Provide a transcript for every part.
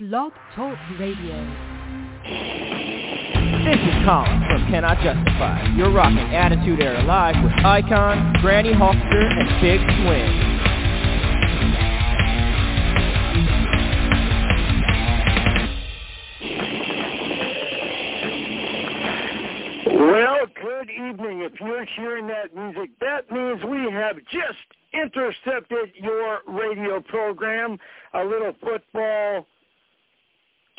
Blog Talk Radio. This is Colin from Cannot Justify. You're rocking Attitude Era Live with Icon, Granny Hawkster, and Big Swing. Well, good evening. If you're hearing that music, that means we have just intercepted your radio program. A little football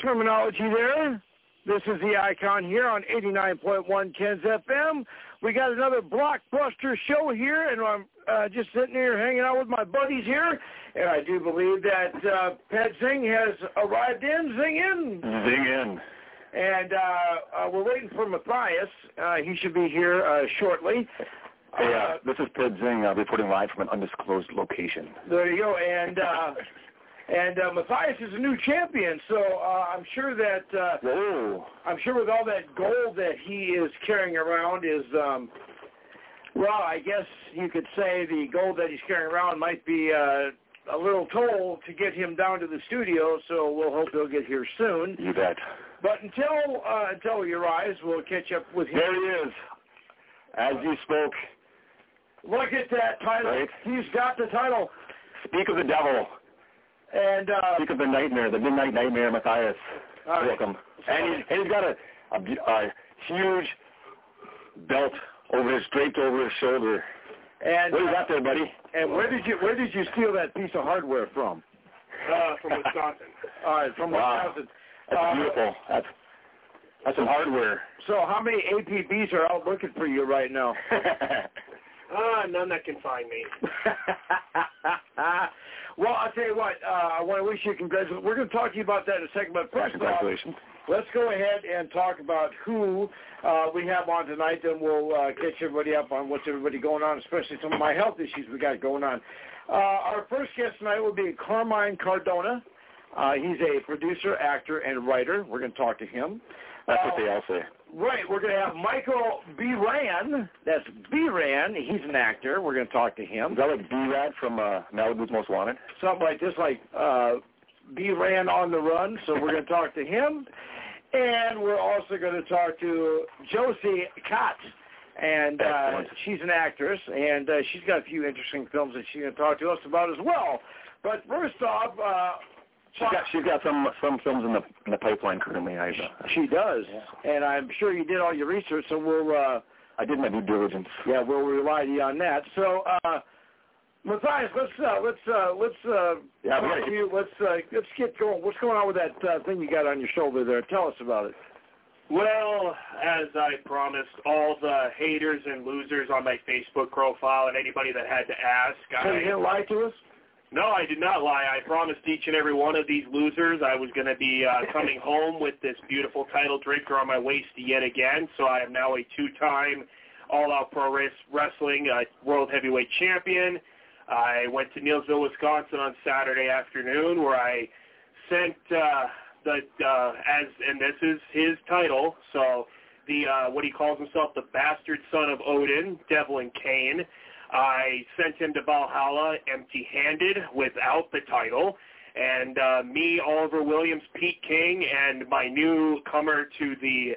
terminology there. This is the icon here on 89.1 Ken's FM. We got another blockbuster show here, and I'm uh, just sitting here hanging out with my buddies here. And I do believe that uh, Ped Zing has arrived in. Zing in. Zing in. And uh, uh, we're waiting for Matthias. Uh, he should be here uh, shortly. Hey, uh, this is Ped Zing uh, reporting live from an undisclosed location. There you go. And uh, and uh, Matthias is a new champion, so uh, I'm sure that uh, Whoa. I'm sure with all that gold that he is carrying around is um, well, I guess you could say the gold that he's carrying around might be uh, a little toll to get him down to the studio. So we'll hope he'll get here soon. You bet. But until uh, until he arrives, we'll catch up with him. There he is. As you spoke, Look at that title. Right. He's got the title. speak of the devil. And uh, Speak of the nightmare, the midnight nightmare, Matthias. all right. Welcome. And he's, and he's got a, a, a huge belt over his draped over his shoulder. and What do you got there, buddy? and where did you where did you steal that piece of hardware from? Uh, from Wisconsin. All right, from Wow. Wisconsin. That's Uh, beautiful. That's that's some hardware. So how many APBs are out looking for you right now? Uh, none that can find me. well, I'll tell you what. Uh, I want to wish you congratulations. We're going to talk to you about that in a second, but first off, Congratulations. let's go ahead and talk about who uh, we have on tonight, and we'll uh, catch everybody up on what's everybody going on, especially some of my health issues we got going on. Uh, our first guest tonight will be Carmine Cardona. Uh, he's a producer, actor, and writer. We're going to talk to him. That's Uh, what they all say. Right, we're going to have Michael B. Ran. That's B. Ran. He's an actor. We're going to talk to him. Is that like B-Rad from uh, Malibu's Most Wanted? Something like this, like uh, B. Ran on the run. So we're going to talk to him. And we're also going to talk to Josie Katz. And uh, she's an actress, and uh, she's got a few interesting films that she's going to talk to us about as well. But first off, uh, She's got she's got some some films in the in the pipeline currently. I uh, she does, and I'm sure you did all your research, so we'll uh, I did my due diligence. Yeah, we'll rely on you on that. So, uh, Matthias, let's uh, let's uh, let's uh, Yeah, talk gotta- you. Let's uh, let's get going. What's going on with that uh, thing you got on your shoulder there? Tell us about it. Well, as I promised all the haters and losers on my Facebook profile and anybody that had to ask, So you I, didn't lie to us? No, I did not lie. I promised each and every one of these losers I was going to be uh, coming home with this beautiful title drinker on my waist yet again. So I am now a two-time All-Out Pro Wrestling uh, World Heavyweight Champion. I went to Neillsville, Wisconsin on Saturday afternoon where I sent uh, the uh, as and this is his title. So the uh, what he calls himself the bastard son of Odin, Devlin Kane. I sent him to Valhalla empty-handed without the title. And uh, me, Oliver Williams, Pete King, and my newcomer to the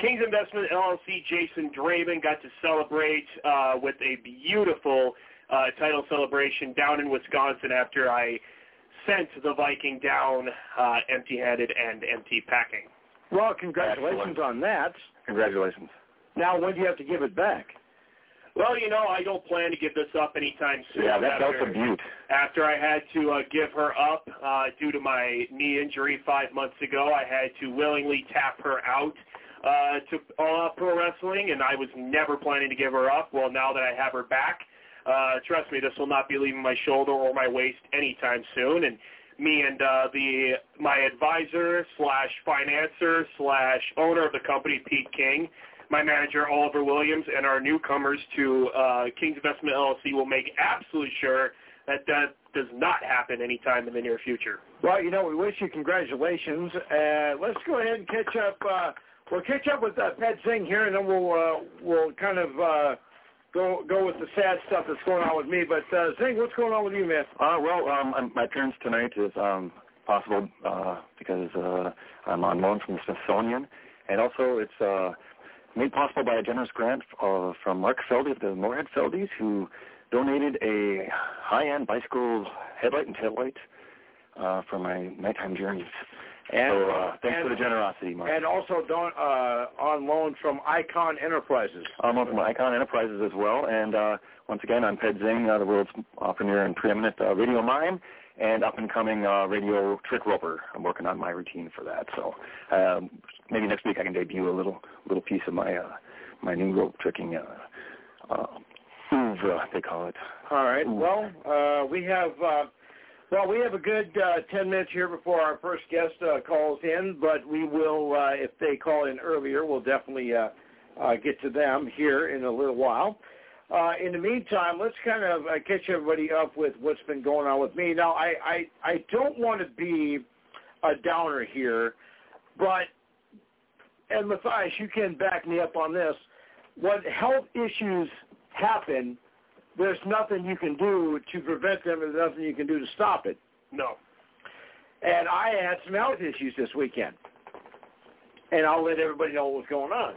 King's Investment LLC, Jason Draven, got to celebrate uh, with a beautiful uh, title celebration down in Wisconsin after I sent the Viking down uh, empty-handed and empty packing. Well, congratulations Excellent. on that. Congratulations. Now, when do you have to give it back? Well, you know, I don't plan to give this up anytime soon. Yeah, that after, belt's a beaut. after I had to uh, give her up uh, due to my knee injury five months ago, I had to willingly tap her out uh, to uh, pro wrestling, and I was never planning to give her up. Well, now that I have her back, uh, trust me, this will not be leaving my shoulder or my waist anytime soon. And me and uh, the my advisor slash financer slash owner of the company, Pete King, my manager Oliver Williams, and our newcomers to uh, King's Investment LLC will make absolutely sure that that does not happen anytime in the near future. Well, you know, we wish you congratulations. Uh, let's go ahead and catch up. Uh, we'll catch up with uh, Ped Zing here, and then we'll uh, we'll kind of uh, go go with the sad stuff that's going on with me. But uh, Zing, what's going on with you, man? Uh, well, um, I'm- my appearance tonight is um, possible uh, because uh, I'm on loan from the Smithsonian, and also it's uh, made possible by a generous grant uh, from Mark Feldy of the Moorhead Feldies, who donated a high-end bicycle headlight and taillight uh, for my nighttime journeys. And, so uh, thanks and, for the generosity, Mark. And also don, uh, on loan from Icon Enterprises. On loan from Icon Enterprises as well. And uh, once again, I'm Ped Zing, uh, the world's uh, premier and preeminent uh, radio mime and up and coming uh, radio trick roper. I'm working on my routine for that. So um, maybe next week I can debut a little little piece of my uh, my new rope tricking uh, uh, oeuvre, they call it. All right. Well, uh, we have. Uh, well, we have a good uh, 10 minutes here before our first guest uh, calls in, but we will, uh, if they call in earlier, we'll definitely uh, uh, get to them here in a little while. Uh, in the meantime, let's kind of uh, catch everybody up with what's been going on with me. Now, I, I, I don't want to be a downer here, but, and Matthias, you can back me up on this. When health issues happen, there's nothing you can do to prevent them and nothing you can do to stop it. No. And I had some health issues this weekend. And I'll let everybody know what's going on.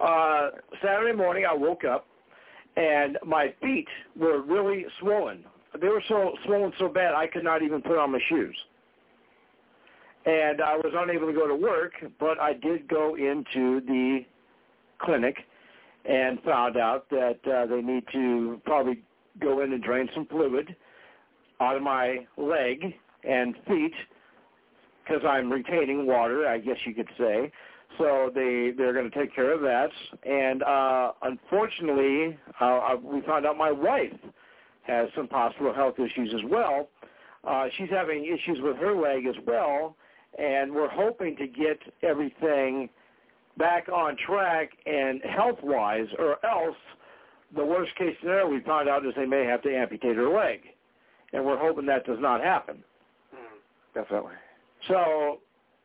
Uh, Saturday morning, I woke up, and my feet were really swollen. They were so swollen so bad I could not even put on my shoes. And I was unable to go to work, but I did go into the clinic and found out that uh, they need to probably go in and drain some fluid out of my leg and feet because I'm retaining water, I guess you could say. So they they're going to take care of that. And uh, unfortunately, uh, we found out my wife has some possible health issues as well. Uh, she's having issues with her leg as well, and we're hoping to get everything back on track and health-wise, or else the worst case scenario we found out is they may have to amputate her leg, and we're hoping that does not happen. Definitely. So,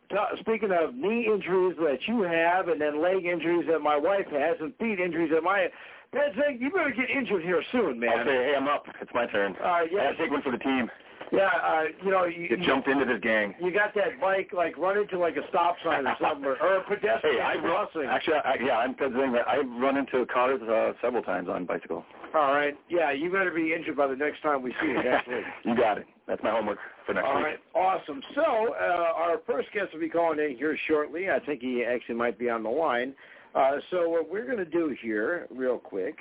t- speaking of knee injuries that you have, and then leg injuries that my wife has, and feet injuries that my Ped Zing, you better get injured here soon, man. I'll say, hey, I'm up. It's my turn. Uh, yeah, I got to take one for the team. Yeah, uh, you know, you, Get you, jumped into this gang. you got that bike like run into like a stop sign or something, or, or a pedestrian Hey, run, crossing. actually, I, yeah, I'm Zing. but I've run into cars uh, several times on bicycle. All right, yeah, you better be injured by the next time we see you next week. you got it. That's my homework for next All week. right, awesome. So uh, our first guest will be calling in here shortly. I think he actually might be on the line. Uh, so what we're going to do here, real quick,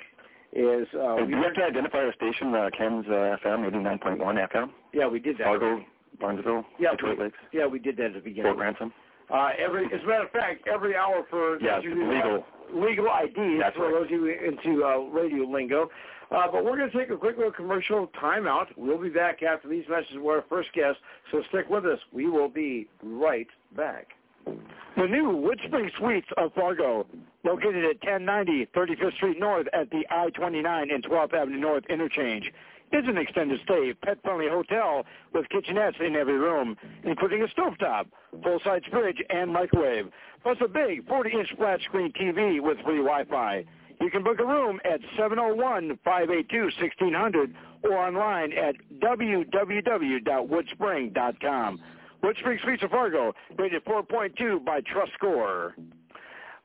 is uh, we do you have to identify our station, uh, Ken's uh, FM, 89.1 FM? yeah we did that. Fargo, Barnesville, Yeah, Detroit we- Lakes, Yeah, we did that at the beginning. Fort Ransom. Uh, every, as a matter of fact, every hour for Yeah, those of it's you legal. legal IDs That's for right. those of you into uh, radio lingo. Uh, but we're going to take a quick little commercial timeout. We'll be back after these messages with our first guest, so stick with us. We will be right back. The new WoodSpring Suites of Fargo, located at 1090 35th Street North at the I-29 and 12th Avenue North interchange, is an extended stay, pet-friendly hotel with kitchenettes in every room, including a stovetop, full-size fridge, and microwave, plus a big 40-inch flat-screen TV with free Wi-Fi. You can book a room at 701-582-1600 or online at www.woodspring.com. Suites of Fargo, rated 4.2 by Trust Score.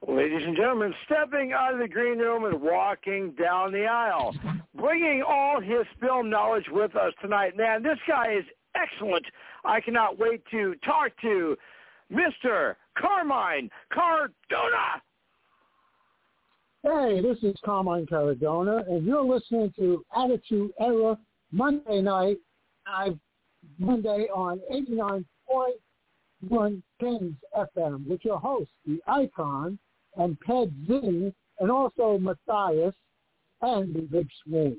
Ladies and gentlemen, stepping out of the green room and walking down the aisle, bringing all his film knowledge with us tonight. Man, this guy is excellent. I cannot wait to talk to Mr. Carmine Cardona. Hey, this is Carmine Cardona, and you're listening to Attitude Era Monday night, I, Monday on 89.1 Kings FM with your host, the Icon, and Ped Zing, and also Matthias and the Big Swing.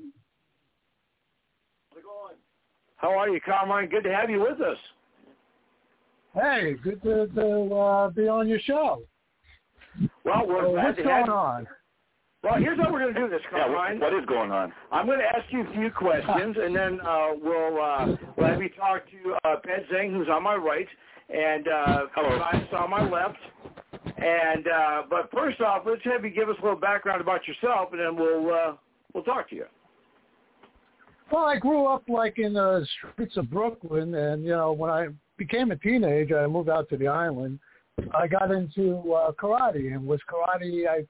How are you, Carmine? Good to have you with us. Hey, good to, to uh, be on your show. Well, we're Uh, glad what's to have going you. on? Well, here's how we're going to do this, Yeah, Carmine. what, what is going on? I'm going to ask you a few questions, and then uh, we'll uh, we'll have you talk to uh, Ped Zing, who's on my right, and uh, Hello. Matthias on my left. And uh, but first off, let's have you give us a little background about yourself, and then we'll uh, we'll talk to you. Well, I grew up like in the streets of Brooklyn, and you know when I became a teenager, I moved out to the island. I got into uh, karate and with karate. I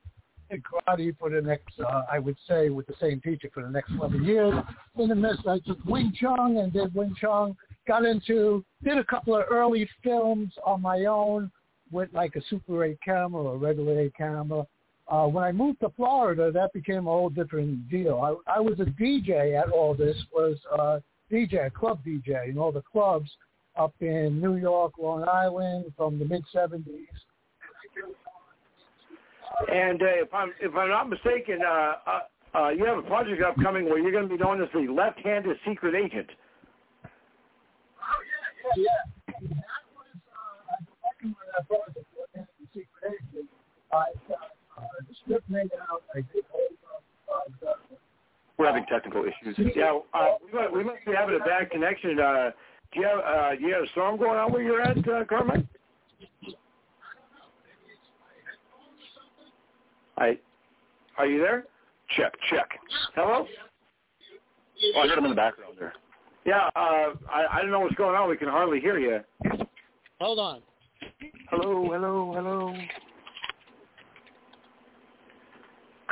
did karate for the next, uh, I would say, with the same teacher for the next 11 years. In the midst, I took Wing Chun and did Wing Chun. Got into, did a couple of early films on my own with like a Super 8 camera or a regular 8 camera. Uh, when I moved to Florida, that became a whole different deal. I, I was a DJ at all this, was uh, DJ, club DJ in all the clubs up in New York, Long Island from the mid 70s. And uh, if I'm if I'm not mistaken, uh, uh, uh, you have a project upcoming where you're going to be known as the left-handed secret agent. Oh yeah, yeah, yeah. That was uh, working with that project, left-handed secret agent. I uh, the script made out. I did uh, We're having technical issues. Yeah, uh, we, might, we must be having a bad connection. Uh, do you have uh, do you have a storm going on where you're at, uh, Carmine? I, are you there? Check, check. Hello? Oh, I heard him in the background there. Yeah, uh, I, I don't know what's going on. We can hardly hear you. Hold on. Hello, hello, hello.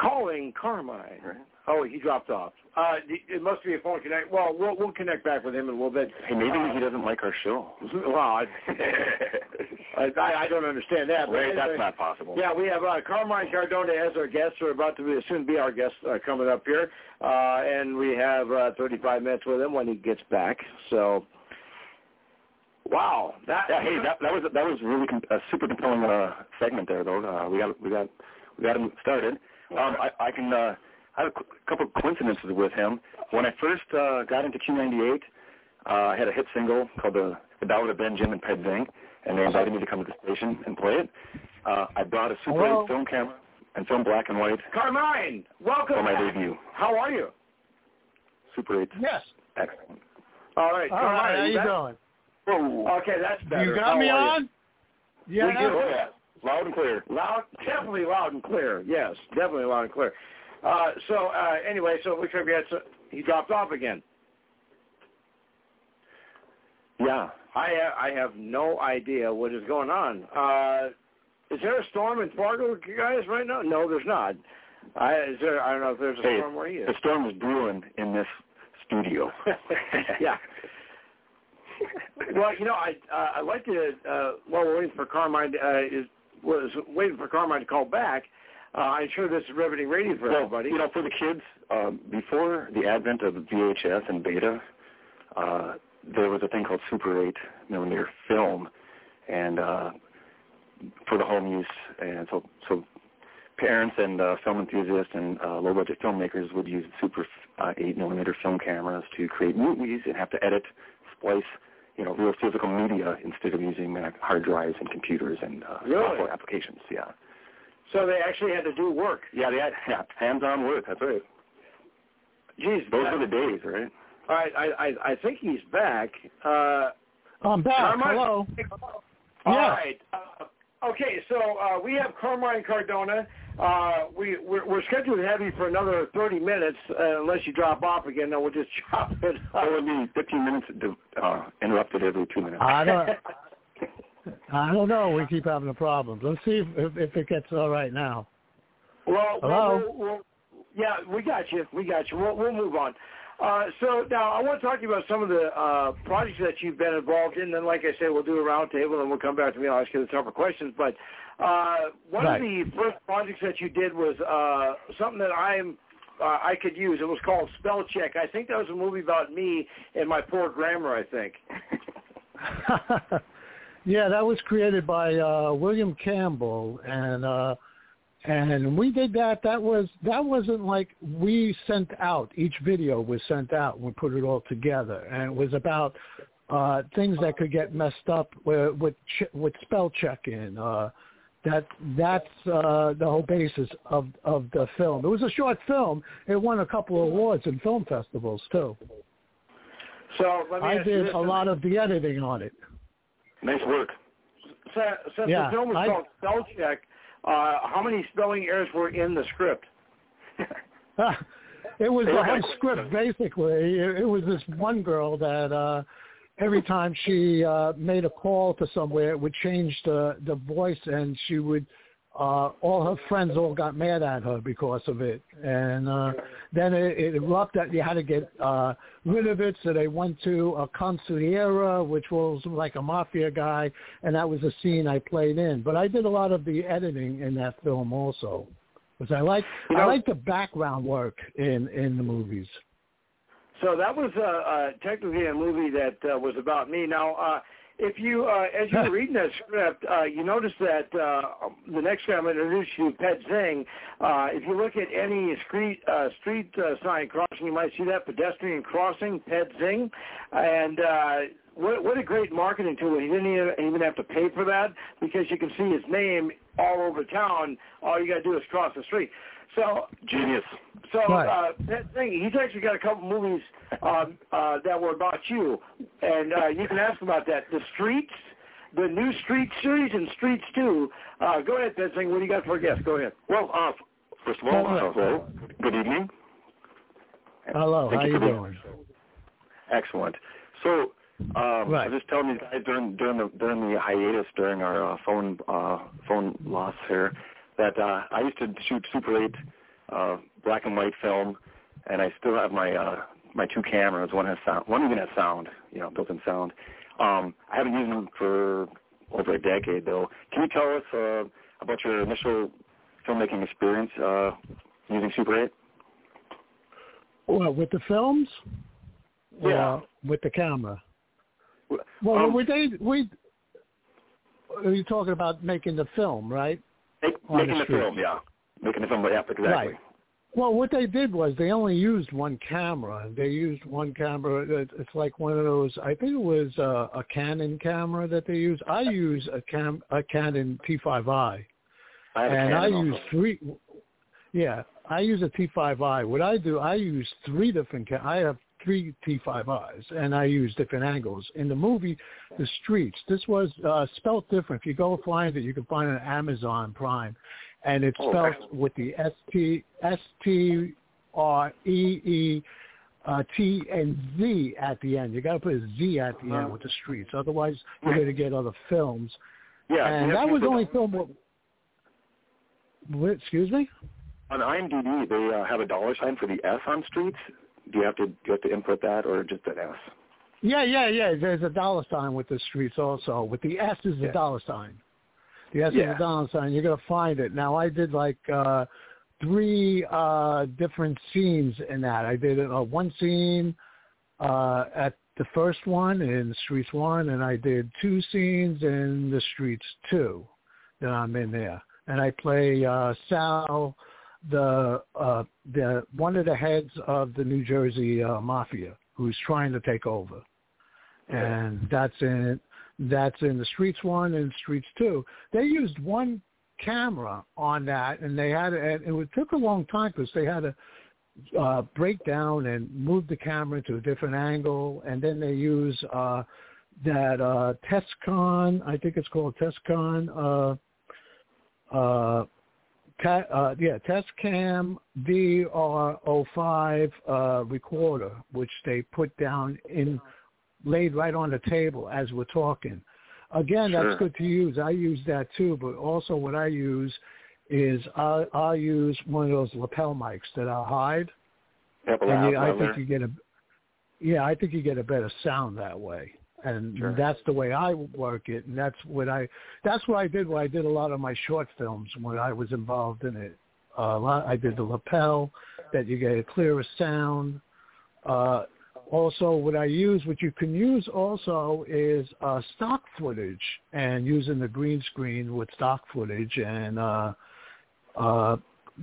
Calling Carmine. Oh, he dropped off. Uh, it must be a phone connect. Well, we'll we'll connect back with him in a little bit. Hey, maybe he doesn't like our show. Well, I, I, I don't understand that. But that's anyway, not possible. Yeah, we have uh, Carmine Cardona as our guest, We're about to be, soon be our guest uh, coming up here, uh, and we have uh, 35 minutes with him when he gets back. So, wow, that Yeah, hey, that that was that was really com- a super compelling uh, segment there, though. Uh, we got we got we got him started. Um, I, I can uh, I have a couple of coincidences with him. When I first uh, got into Q98, uh, I had a hit single called the, the Ballad of Ben Jim and Ped Zing, and they invited me to come to the station and play it. Uh, I brought a Super Hello? 8 film camera and film black and white Carmine, welcome for my back. debut. How are you? Super 8, Yes. excellent. All right, All Carmine, right, how are you back? doing? Whoa. Okay, that's better. You got How me are you? on? Yeah. We do. Oh, yeah. Loud and clear. Loud, definitely loud and clear. Yes, definitely loud and clear. Uh, so uh, anyway, so it looks like we had so, he dropped off again. Yeah. I ha- I have no idea what is going on. Uh, is there a storm in Fargo, guys, right now? No, there's not. I is there? I don't know if there's a Hey, storm where he is. the storm is brewing in this studio. yeah. Well, you know, I uh, I'd like to. Uh, while we're waiting for Carmine, uh, is was waiting for Carmine to call back. Uh, I'm sure this is riveting radio for well, everybody. you know, for the kids, um, before the advent of VHS and Beta, uh, there was a thing called Super 8 millimeter film, and uh, for the home use, and so so parents and uh, film enthusiasts and uh, low budget filmmakers would use Super uh, 8 millimeter film cameras to create movies and have to edit, splice, you know, real physical media instead of using uh, hard drives and computers and uh, Really? software applications. Yeah. So they actually had to do work. Yeah, they had yeah, hands-on work. That's right. Jeez, Those that- were the days, right? All right, I, I I think he's back. Uh, I'm back. Carmine? Hello. All Yeah. right. Uh, okay, so uh, we have Carmine Cardona. Uh, we we're, we're scheduled to have you for another 30 minutes, uh, unless you drop off again. Then we'll just chop it. It would be 15 minutes uh, interrupted every two minutes. I don't. I don't know. We keep having the problems. Let's see if, if, if it gets all right now. Well, Hello? We'll, we'll, yeah, we got you. We got you. We'll, we'll move on. Uh, so now I want to talk to you about some of the uh, projects that you've been involved in. Then, like I said, we'll do a roundtable, and we'll come back to me. I'll ask you the tougher questions. But uh, one Right. of the first projects that you did was uh, something that I'm uh, I could use. It was called Spell Check. I think that was a movie about me and my poor grammar. I think. yeah, that was created by uh, William Campbell, and uh, and we did that. That was that wasn't like we sent out. Each video was sent out. and We put it all together, and it was about uh, things that could get messed up with with, ch- with spell checking. Uh, that that's uh, the whole basis of of the film. It was a short film. It won a couple of awards in film festivals too. So let me I did a lot of the editing on it. Nice work. Since, since Yeah, the film was I- called Spell Check, uh, how many spelling errors were in the script? it was They the whole like- script basically. It, it was this one girl that uh every time she uh, made a call to somewhere, it would change the the voice, and she would. Uh, all her friends all got mad at her because of it, and uh, then it, it erupted. You had to get uh, rid of it, so they went to a consigliere, which was like a mafia guy, and that was a scene I played in. But I did a lot of the editing in that film also, because I like You know- I like the background work in in the movies. So that was uh, uh, technically a movie that uh, was about me. Now, uh, if you, uh, as you were reading that script, uh, you notice that uh, the next guy I'm going to introduce you, Ped Zing. Uh, if you look at any street uh, street uh, sign crossing, you might see that pedestrian crossing, Ped Zing, and. Uh, what, what a great marketing tool. He didn't even, even have to pay for that because you can see his name all over town. All you got to do is cross the street. So Genius. so Right. uh, that thing, he's actually got a couple movies um, uh, that were about you, and uh, you can ask about that. The Streets, the new Street series, and Streets Two. Uh, go ahead, that thing. What do you got for a guest? Go ahead. Well, uh, first of all, Hello. uh, hello. Good evening. Hello, Thank how you you for being- doing? Excellent. So, um, Right. I was just telling these guys during during the during the hiatus during our uh, phone uh, phone loss here that uh, I used to shoot Super 8 uh, black and white film, and I still have my uh, my two cameras. One has sound, one even has sound, you know, built-in sound. Um, I haven't used them for over a decade though. Can you tell us uh, about your initial filmmaking experience uh, using Super 8? Well, with the films? Yeah. With the camera? Well, Well, um, were they, we, are you talking about making the film, right? Make, the making the street. film, yeah. Making the film, yeah, exactly. Right. Well, what they did was they only used one camera. They used one camera. It's like one of those. I think it was a, a Canon camera that they used. I use a cam a Canon T5i, I have a and I use three. Yeah, I use a T5i. What I do, I use three different. Ca- I have three T5is, and I use different angles. In the movie, The Streets, this was uh, spelled different. If you go find it, you can find it on Amazon Prime, and it's Oh, spelled excellent. with the S T S T R E E uh, T and Z at the end. You got to put a Z at the end with the streets, otherwise you're going to get other films. Yeah, and that was put- only film. With, what, excuse me. on IMDb. They uh, have a dollar sign for the S on streets. Do you have to do you have to input that or just an S? Yeah, yeah, yeah. There's a dollar sign with the streets also. With the S is the Yeah. dollar sign. The S is the dollar sign. You're gonna find it. Now I did like uh three uh different scenes in that. I did uh, one scene uh at the first one in streets one and I did two scenes in the streets two that I'm in there. And I play uh Sal the uh the one of the heads of the New Jersey uh, mafia who's trying to take over. And that's in that's in the streets one and streets two. They used one camera on that, and they had and it took a long time because they had to uh, break down and move the camera to a different angle, and then they use uh, that uh, Tascam, I think it's called Tascam. Uh, uh, uh, yeah, Tascam DR05 uh, recorder, which they put down in, laid right on the table as we're talking. Again, Sure. that's good to use. I use that too, but also what I use is I, I'll use one of those lapel mics that I'll hide, Yep, and you, I think you get a, yeah, I think you get a better sound that way, and Sure. that's the way I work it, and that's what I, that's what I did when I did a lot of my short films when I was involved in it. Uh, a lot, I did the lapel that you get a clearer sound. Uh, also, what I use, what you can use also is uh, stock footage and using the green screen with stock footage and uh, uh,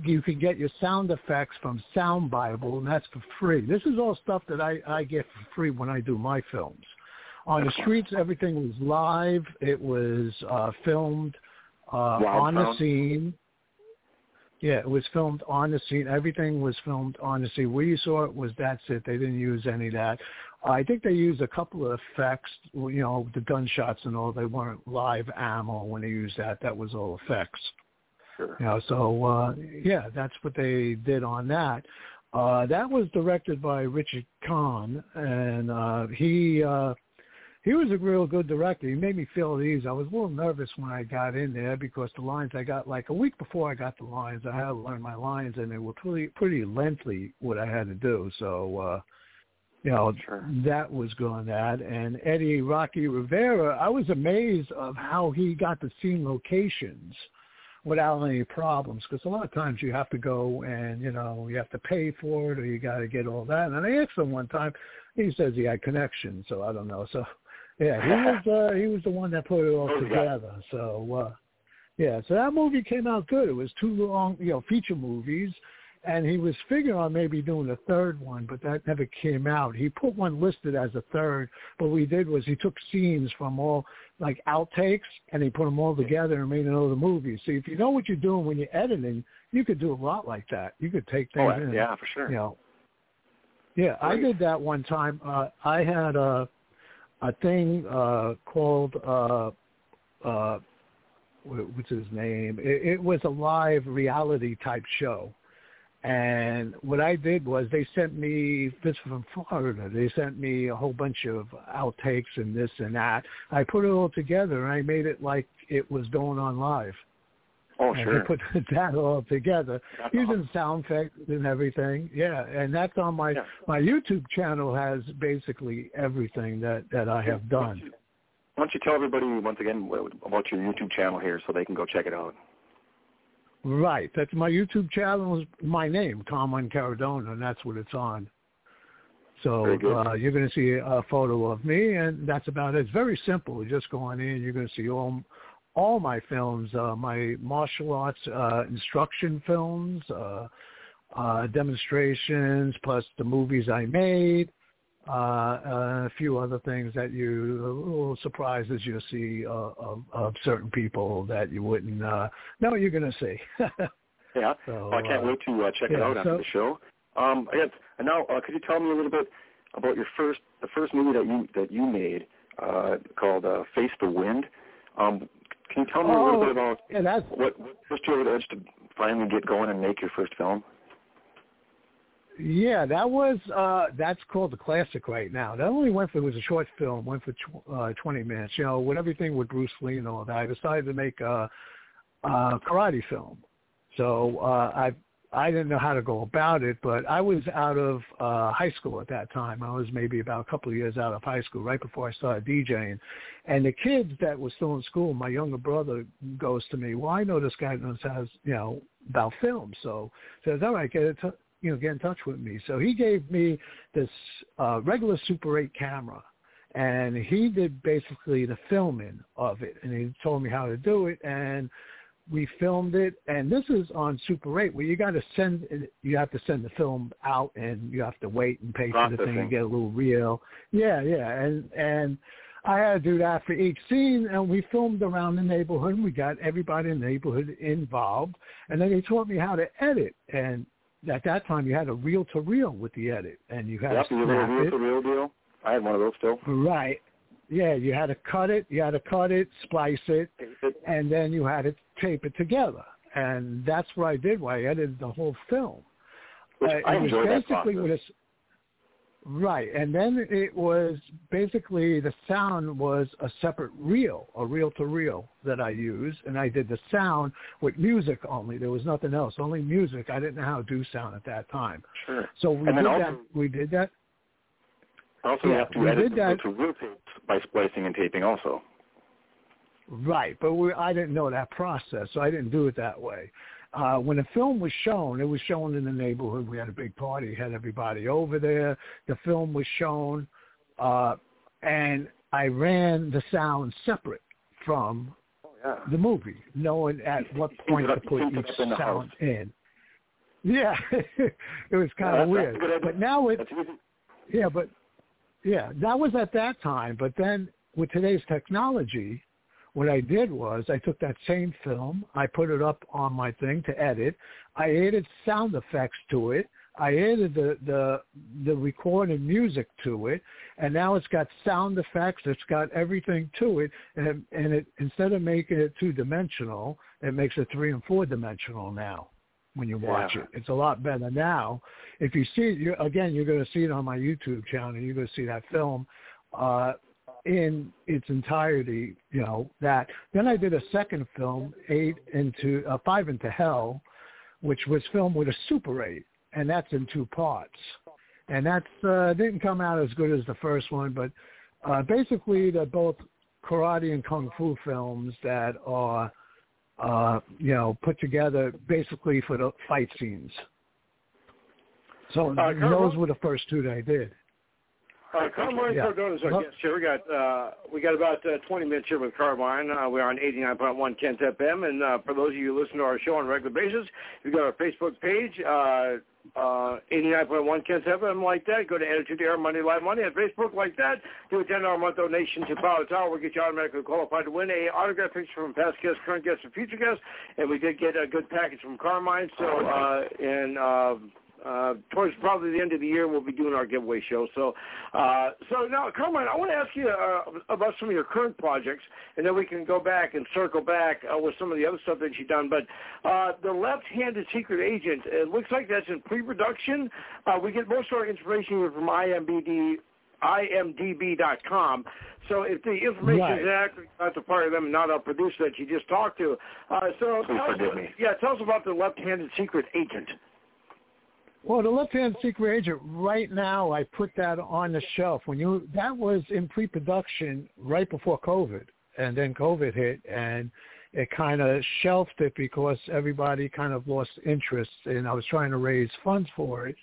you can get your sound effects from Sound Bible, and that's for free. This is all stuff that I, I get for free when I do my films. On the streets, everything was live. It was uh, filmed uh, on the scene. Yeah, it was filmed on the scene. Everything was filmed on the scene. Where you saw it was that's it. They didn't use any of that. I think they used a couple of effects, you know, the gunshots and all. They weren't live ammo when they used that. That was all effects. Sure. You know, so uh, yeah, that's what they did on that. Uh, that was directed by Richard Kahn, and uh, he uh, he was a real good director. He made me feel at ease. I was a little nervous when I got in there because the lines I got like a week before I got the lines, I had to learn my lines, and they were pretty pretty lengthy what I had to do. So. uh you know sure. that was going that and Eddie Rocky Rivera I was amazed of how he got the scene locations without any problems because a lot of times you have to go and you know you have to pay for it or you got to get all that and I asked him one time he says he had connections so I don't know so yeah he was uh he was the one that put it all together so uh yeah so that movie came out good it was two long you know feature movies and he was figuring on maybe doing a third one, but that never came out. He put one listed as a third, but what he did was he took scenes from all like outtakes and he put them all together and made another movie. So if you know what you're doing when you're editing, you could do a lot like that. You could take things oh, in. Yeah, for sure. You know. Yeah, I did that one time. Uh, I had a a thing uh, called uh, uh, what's his name? It, it was a live reality type show and what I did was they sent me this from Florida. They sent me a whole bunch of outtakes and this and that. I put it all together and I made it like it was going on live. Oh, and sure. Put that all together That's using awesome. sound effects and everything. Yeah, and that's on my Yeah. my YouTube channel has basically everything that that I have done. Why don't you tell everybody once again about your YouTube channel here so they can go check it out? Right. That's my YouTube channel is my name, Carmine Cardona, and that's what it's on. So uh, you're going to see a photo of me, and that's about it. It's very simple. You just go on in. You're going to see all all my films, uh, my martial arts uh, instruction films, uh, uh, demonstrations, plus the movies I made, uh, uh, a few other things that you, little surprises you'll see uh, of, of certain people that you wouldn't uh, know you're going to see. Yeah. So, well, I can't uh, wait to uh, check it yeah, out after so- the show. Um, I guess, and now, uh, could you tell me a little bit about your first, the first movie that you that you made uh, called uh, Face the Wind? Um, can you tell me a little Oh, bit about yeah, that's what what pushed you over the edge to finally get going and make your first film? Yeah, that was uh that's called the classic right now. That only went for it was a short film, went for tw- uh, 20 minutes. You know, with everything with Bruce Lee and all that, I decided to make a, a karate film. So uh, I I didn't know how to go about it, but I was out of uh, high school at that time. I was maybe about a couple of years out of high school, right before I started DJing. And the kids that were still in school, my younger brother goes to me, "Well, I know this guy knows has you know about film." So says, "All right, get it." You know, get in touch with me. So he gave me this uh, regular Super 8 camera, and he did basically the filming of it, and he told me how to do it, and we filmed it. And this is on Super 8, where you got to send, you have to send the film out, and you have to wait and pay for the thing Processing. and get a little reel. Yeah, yeah, and and. I had to do that for each scene, and we filmed around the neighborhood. And we got everybody in the neighborhood involved, and then they taught me how to edit. And at that time you had a reel to reel with the edit and you had Yep, to you little snap real it. to reel deal. I had one of those still. Right. Yeah, you had to cut it, you had to cut it, splice it, and then you had to tape it together. And that's what I did. Why I edited the whole film. Which Uh, I it was enjoy that basically process. Right, and then it was basically the sound was a separate reel, a reel to reel that I used, and I did the sound with music only. There was nothing else, only music. I didn't know how to do sound at that time, Sure. so we And did then that. We did that. Also, you Yeah, have to edit the that. to real tapes by splicing and taping also. Right, but we, I didn't know that process, so I didn't do it that way. Uh, when the film was shown, it was shown in the neighborhood. We had a big party, had everybody over there. The film was shown, uh, and I ran the sound separate from Oh, yeah. the movie, knowing at what point to put each sound in. Yeah, it was kind Yeah, of weird. a good idea. But now it, yeah, but yeah, that was at that time. But then with today's technology, what I did was I took that same film, I put it up on my thing to edit. I added sound effects to it. I added the the the recorded music to it, and now it's got sound effects. It's got everything to it, and and it instead of making it two dimensional, it makes it three and four dimensional now. When you watch Yeah. it, it's a lot better now. If you see it, you, again, you're going to see it on my YouTube channel. You're going to see that film. Uh, in its entirety, you know that. Then I did a second film, Eight into uh, Five into Hell, which was filmed with a Super 8, and that's in two parts. And that's uh, didn't come out as good as the first one, but uh, basically they're both karate and kung fu films that are, uh, you know, put together basically for the fight scenes. So Uh, those were the first two that I did. Uh, Carmine Yeah. Cardona's our Well- guest here. We got uh, we got about uh, 20 minutes here with Carmine. Uh, we're on 89.1 Kent FM, and uh, for those of you who listen to our show on a regular basis, we've got our Facebook page, uh, uh, 89.1 Kent FM, like that. Go to Attitude Era Monday Live Money on Facebook, like that. Do a $10 a month donation to Power Tower. We'll get you automatically qualified to win a autograph picture from past guests, current guests, and future guests. And we did get a good package from Carmine. So, uh, and uh, uh, towards probably the end of the year, we'll be doing our giveaway show. So, uh, so now, Carmine, I want to ask you uh, about some of your current projects, and then we can go back and circle back uh, with some of the other stuff that you've done. But uh, the left-handed secret agent, it looks like that's in pre-production. Uh, we get most of our information here from IMBD imdb.com. So if the information Right. is accurate, not the part of them, not our producer that you just talked to. Uh, so Please tell us, yeah, tell us about the left-handed secret agent. Well, the left-hand secret agent. Right now, I put that on the shelf. When you that was in pre-production right before COVID, and then COVID hit, and it kind of shelved it because everybody kind of lost interest, and I was trying to raise funds for it,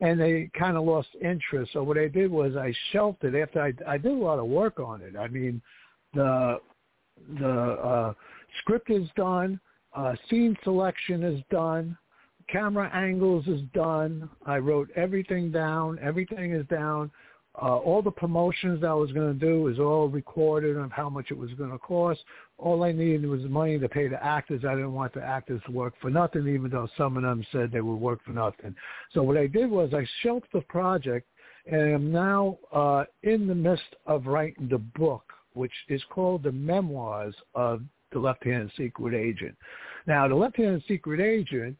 and they kind of lost interest. So what I did was I shelved it after I, I did a lot of work on it. I mean, the the uh, script is done, uh, scene selection is done camera angles is done. I wrote everything down. Everything is down. Uh, all the promotions that I was going to do is all recorded of how much it was going to cost. All I needed was money to pay the actors. I didn't want the actors to work for nothing, even though some of them said they would work for nothing. So what I did was I shelved the project, and I'm now uh, in the midst of writing the book, which is called The Memoirs of the Left-Handed Secret Agent. Now, the Left-Handed Secret Agent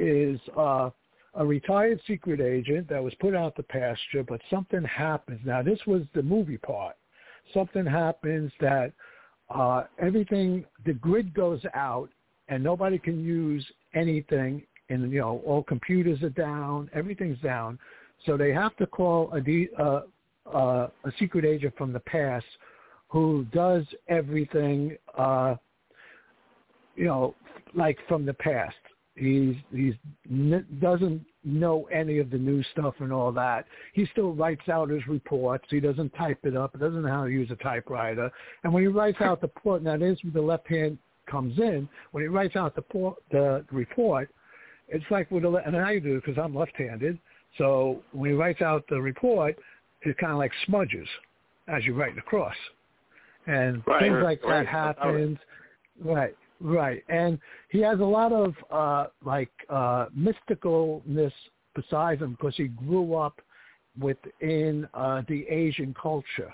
is uh, a retired secret agent that was put out to pasture, but something happens. Now, this was the movie part. Something happens that uh, everything, the grid goes out, and nobody can use anything. And you know, all computers are down, everything's down. So they have to call a de- uh, uh, a secret agent from the past who does everything, uh, you know, like from the past. He's he's n- doesn't know any of the new stuff and all that. He still writes out his reports. He doesn't type it up. He doesn't know how to use a typewriter. And when he writes out the report, now this where the left hand comes in. When he writes out the por- the report, it's like with the le- and I do because I'm left-handed. So when he writes out the report, it kind of like smudges as you write it across, and Right, things right, like that right. happens. Right, right, and he has a lot of uh like uh mysticalness besides him because he grew up within uh the Asian culture,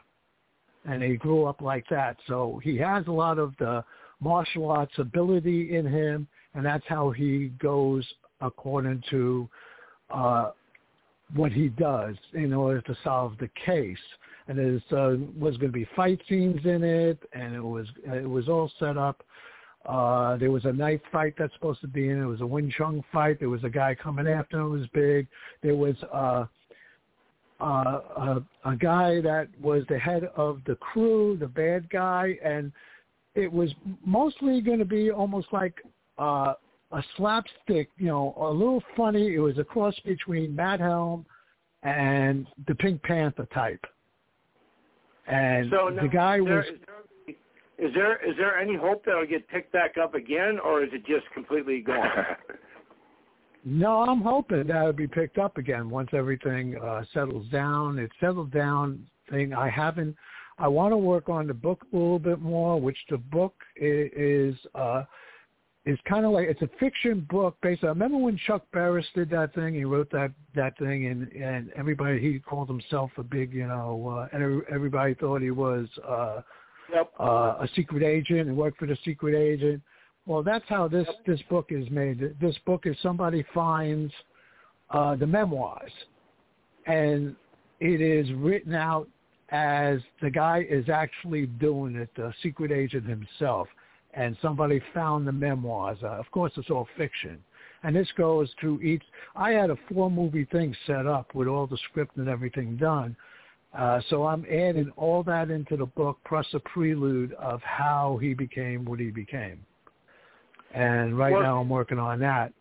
and he grew up like that. So he has a lot of the martial arts ability in him, and that's how he goes according to uh what he does in order to solve the case. And there uh, was going to be fight scenes in it, and it was it was all set up. Uh, there was a knife fight that's supposed to be in it. Was a Wing Chun fight. There was a guy coming after him who was big. There was uh, uh, a, a guy that was the head of the crew, the bad guy, and it was mostly going to be almost like uh, a slapstick, you know, a little funny. It was a cross between Matt Helm and the Pink Panther type. And So now, the guy there, was there, is there is there any hope that it'll get picked back up again, or is it just completely gone? No, I'm hoping that it'll be picked up again once everything uh, settles down. It's settled down thing. I haven't. I want to work on the book a little bit more, which the book is uh, is kind of like it's a fiction book based. I remember when Chuck Barris did that thing. He wrote that that thing, and and everybody he called himself a big, you know, uh, and every- everybody thought he was uh, yep. uh, a secret agent and worked for the secret agent. Well, that's how this this book is made. This book is somebody finds uh, the memoirs, and it is written out as the guy is actually doing it, the secret agent himself, and somebody found the memoirs. Uh, of course, it's all fiction. And this goes through each. I had a four-movie thing set up with all the script and everything done. Uh, so I'm adding all that into the book, plus a prelude of how he became what he became. And right Well- now I'm working on that.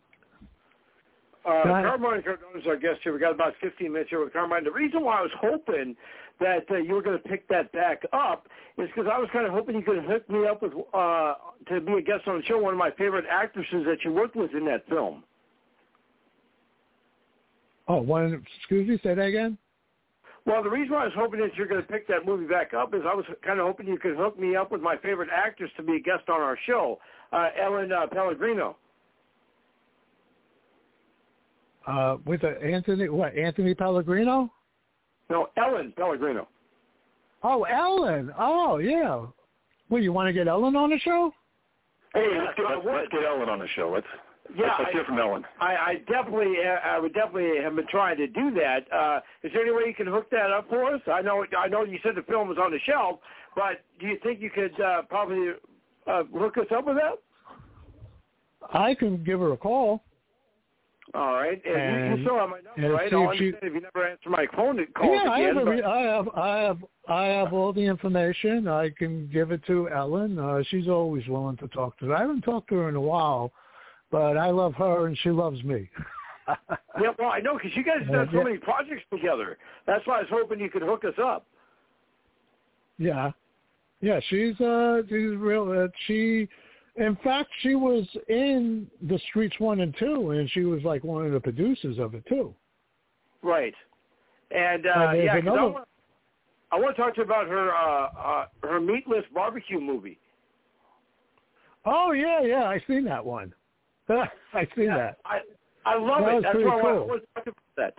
Uh. Carmine Cardona is our guest here. We got about 15 minutes here with Carmine. The reason why I was hoping that uh, you were going to pick that back up is because I was kind of hoping you could hook me up with uh, to be a guest on the show. One of my favorite actresses that you worked with in that film. Oh, one. Excuse me. Say that again. Well, the reason why I was hoping that you're going to pick that movie back up is I was kind of hoping you could hook me up with my favorite actress to be a guest on our show, uh, Ellen uh, Pellegrino. Uh, with uh, Anthony. What? Anthony Pellegrino. No, Ellen Pellegrino. Oh, Ellen. Oh, yeah. Well, you want to get Ellen on the show? Hey, let's get, let's, let's get Ellen on the show. Let's Yeah, let's, let's I- hear from Ellen. I, I definitely, uh, I would definitely have been trying to do that. Uh, is there any way you can hook that up for us? I know, I know you said the film was on the shelf, but do you think you could uh, probably uh, hook us up with that? I can give her a call. All right, and, And- you still have my number, right? see All if I'm she- saying, if you never answer my phone call yeah, I again, have, a but- I have, I have, I have all the information. I can give it to Ellen. Uh, she's always willing to talk to her. I haven't talked to her in a while, but I love her and she loves me. yeah, well, I know because you guys have done so many projects together. That's why I was hoping you could hook us up. Yeah, yeah, she's uh, she's real. Uh, she, in fact, she was in the Streets One and Two, and she was like one of the producers of it too. Right. And uh, there's yeah, I another- want, I want to talk to you about her uh, uh, her meatless barbecue movie. Oh yeah, yeah, I seen that one. I seen that. I I love That it. That's why I want, I want to talk about that.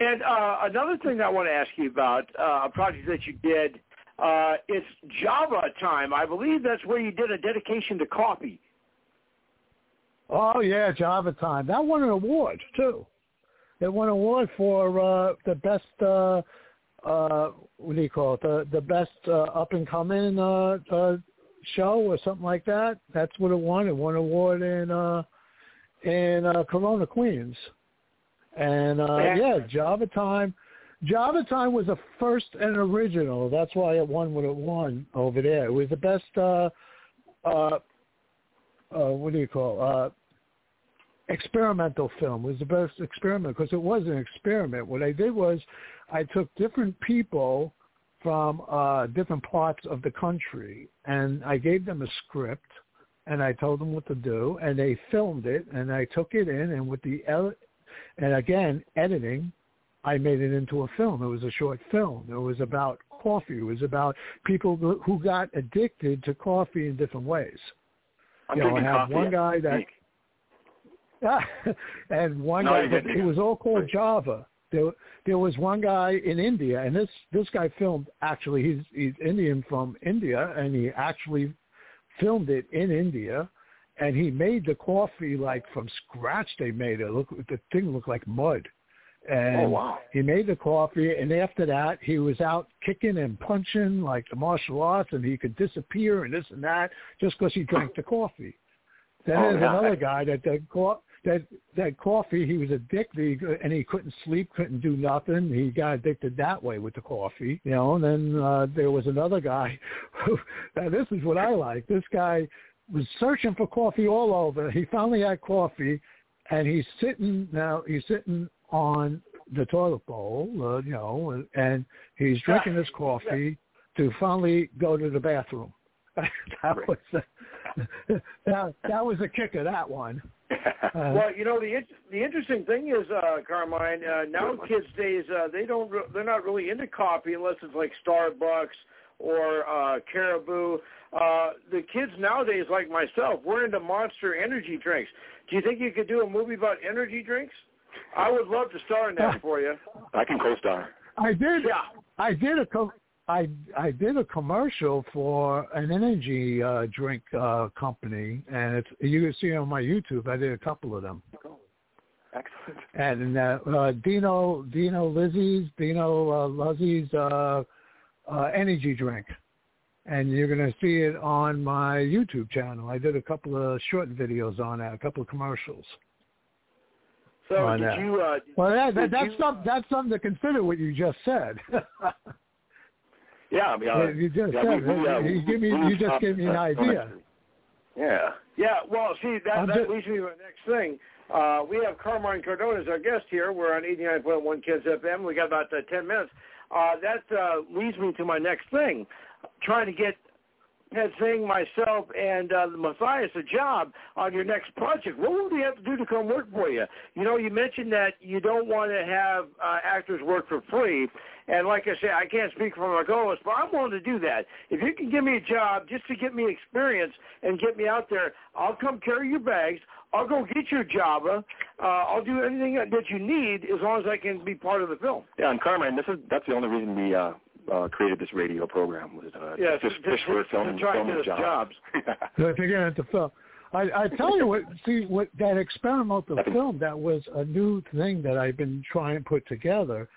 And uh, another thing I want to ask you about uh, a project that you did. Uh, it's Java time. I believe that's where you did a dedication to coffee. Oh yeah, Java Time. That won an award too. It won an award for uh, the best. Uh, uh, what do you call it? The the best uh, up and coming uh, uh, show or something like that. That's what it won. It won an award in uh, in uh, Corona, Queens. And uh, Yeah. Java Time. Java Time was a first and original. That's why it won what it won over there. It was the best. Uh, uh, uh, what do you call uh, experimental film? It was the best experiment because it was an experiment. What I did was I took different people from uh, different parts of the country and I gave them a script and I told them what to do and they filmed it and I took it in and with the el- and again editing I made it into a film. It was a short film. It was about coffee. It was about people who got addicted to coffee in different ways. I'm You know, drinking I one guy that- and one No, guy, but it was all called Java. There, there was one guy in India, and this this guy filmed. Actually, he's he's Indian from India, and he actually filmed it in India, and he made the coffee like from scratch. They made it look. The thing looked like mud. And Oh, wow. he made the coffee, and after that, he was out kicking and punching like the martial arts, and he could disappear and this and that just because he drank the coffee. Then Oh, there's yeah. another guy that co- that that coffee. He was addicted, and he couldn't sleep, couldn't do nothing. He got addicted that way with the coffee, you know. And then uh, there was another guy. Who, now this is what I like. This guy was searching for coffee all over. He finally had coffee, and he's sitting now. He's sitting on the toilet bowl, uh, you know, and he's drinking his coffee to finally go to the bathroom. that was that, that was the kick of that one. Uh, Well, you know the int- the interesting thing is, uh, Carmine. Uh, now kids days uh, they don't re- they're not really into coffee unless it's like Starbucks or uh, Caribou. Uh, the kids nowadays, like myself, we're into Monster energy drinks. Do you think you could do a movie about energy drinks? I would love to star in that for you. I can co-star. I did. Yeah. I did a co- I I did a commercial for an energy uh, drink uh, company, and it's you can see it on my YouTube. I did a couple of them. Excellent. And uh, uh, Dino Dino Lizzie's Dino uh, Lizzie's uh, uh, energy drink, and you're going to see it on my YouTube channel. I did a couple of short videos on that, a couple of commercials. So did that. you? Uh, Well, that, that, that's you- that's something to consider. What you just said. Yeah, I mean, you just yeah, said. we- we, uh, you give me. You just gave me an idea. Yeah. Yeah, well, see, that, that just- leads me to the next thing. Uh, we have Carmine Cardona as our guest here. We're on 89.1 Kids FM. We got about uh, 10 minutes. Uh, that uh, leads me to my next thing, trying to get Ped Zing, myself, and uh, Matthias a job on your next project. What would we have to do to come work for you? You know, you mentioned that you don't want to have uh, actors work for free. And like I say, I can't speak for my co-host, but I'm willing to do that. If you can give me a job just to get me experience and get me out there, I'll come carry your bags. I'll go get your Java. Uh, I'll do anything that you need as long as I can be part of the film. Yeah, and Carmine, this is that's the only reason we uh, uh, created this radio program was uh, Yeah, just to- fish to- for to film try and film get us jobs. to get into film. I, I tell you what, see what that experimental Nothing. film that was a new thing that I've been trying to put together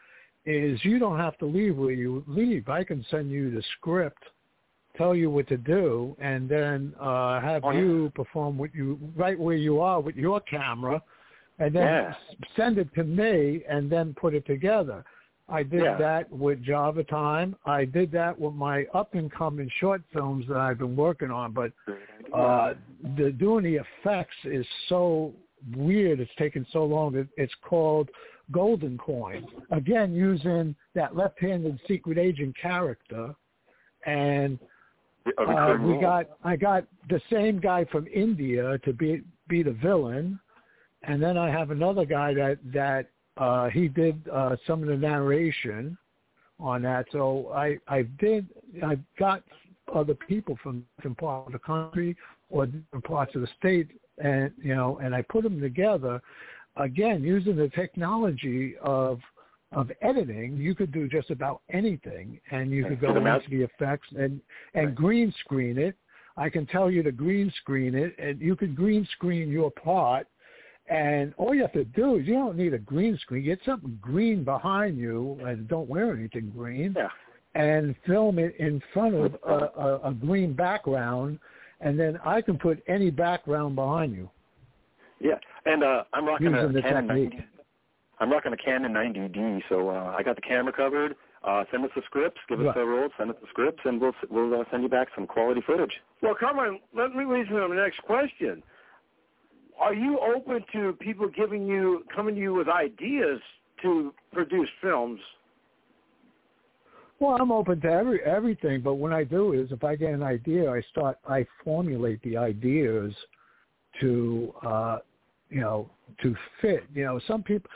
is you don't have to leave where you leave. I can send you the script, tell you what to do, and then uh, have Oh, yeah. you perform what you right where you are with your camera, and then Yeah. send it to me, and then put it together. I did Yeah. that with Java Time. I did that with my up and coming short films that I've been working on, but uh, the doing the effects is so weird. It's taken so long. It, it's called Golden Coin. Again, using that left-handed secret agent character, and uh, we got I got the same guy from India to be be the villain, and then I have another guy that that uh, he did uh, some of the narration on that. So I I did I got other people from different parts of the country or different parts of the state, and you know, and I put them together. Again, using the technology of of editing, you could do just about anything, and you could go into the effects and and green screen it. I can tell you to green screen it, and you can green screen your part. And all you have to do is you don't need a green screen. Get something green behind you, and don't wear anything green Yeah. and film it in front of a, a, a green background, and then I can put any background behind you. Yeah, and uh, I'm rocking Using a Canon 90. I'm rocking a Canon 90D, so uh, I got the camera covered. Uh, send us the scripts, give us the roles, send us the scripts, and we'll we'll uh, send you back some quality footage. Well, come on, let me lead me to the next question. Are you open to people giving you, coming to you with ideas to produce films? Well, I'm open to every everything, but what I do is if I get an idea, I start I formulate the ideas to uh you know to fit. You know, some people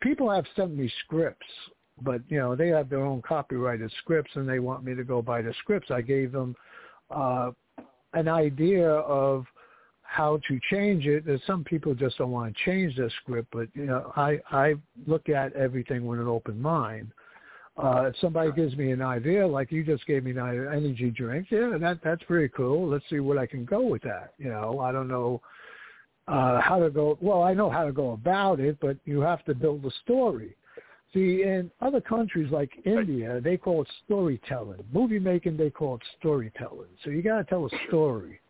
people have sent me scripts, but you know they have their own copyrighted scripts and they want me to go by the scripts. I gave them uh an idea of how to change it. There's some people just don't want to change their script, but you know I I look at everything with an open mind uh, if somebody gives me an idea, like you just gave me an energy drink, yeah, that that's pretty cool. Let's see what I can go with that. You know, I don't know uh, how to go. Well, I know how to go about it, but you have to build a story. See, in other countries like India, they call it storytelling. Movie making, they call it storytelling. So you got to tell a story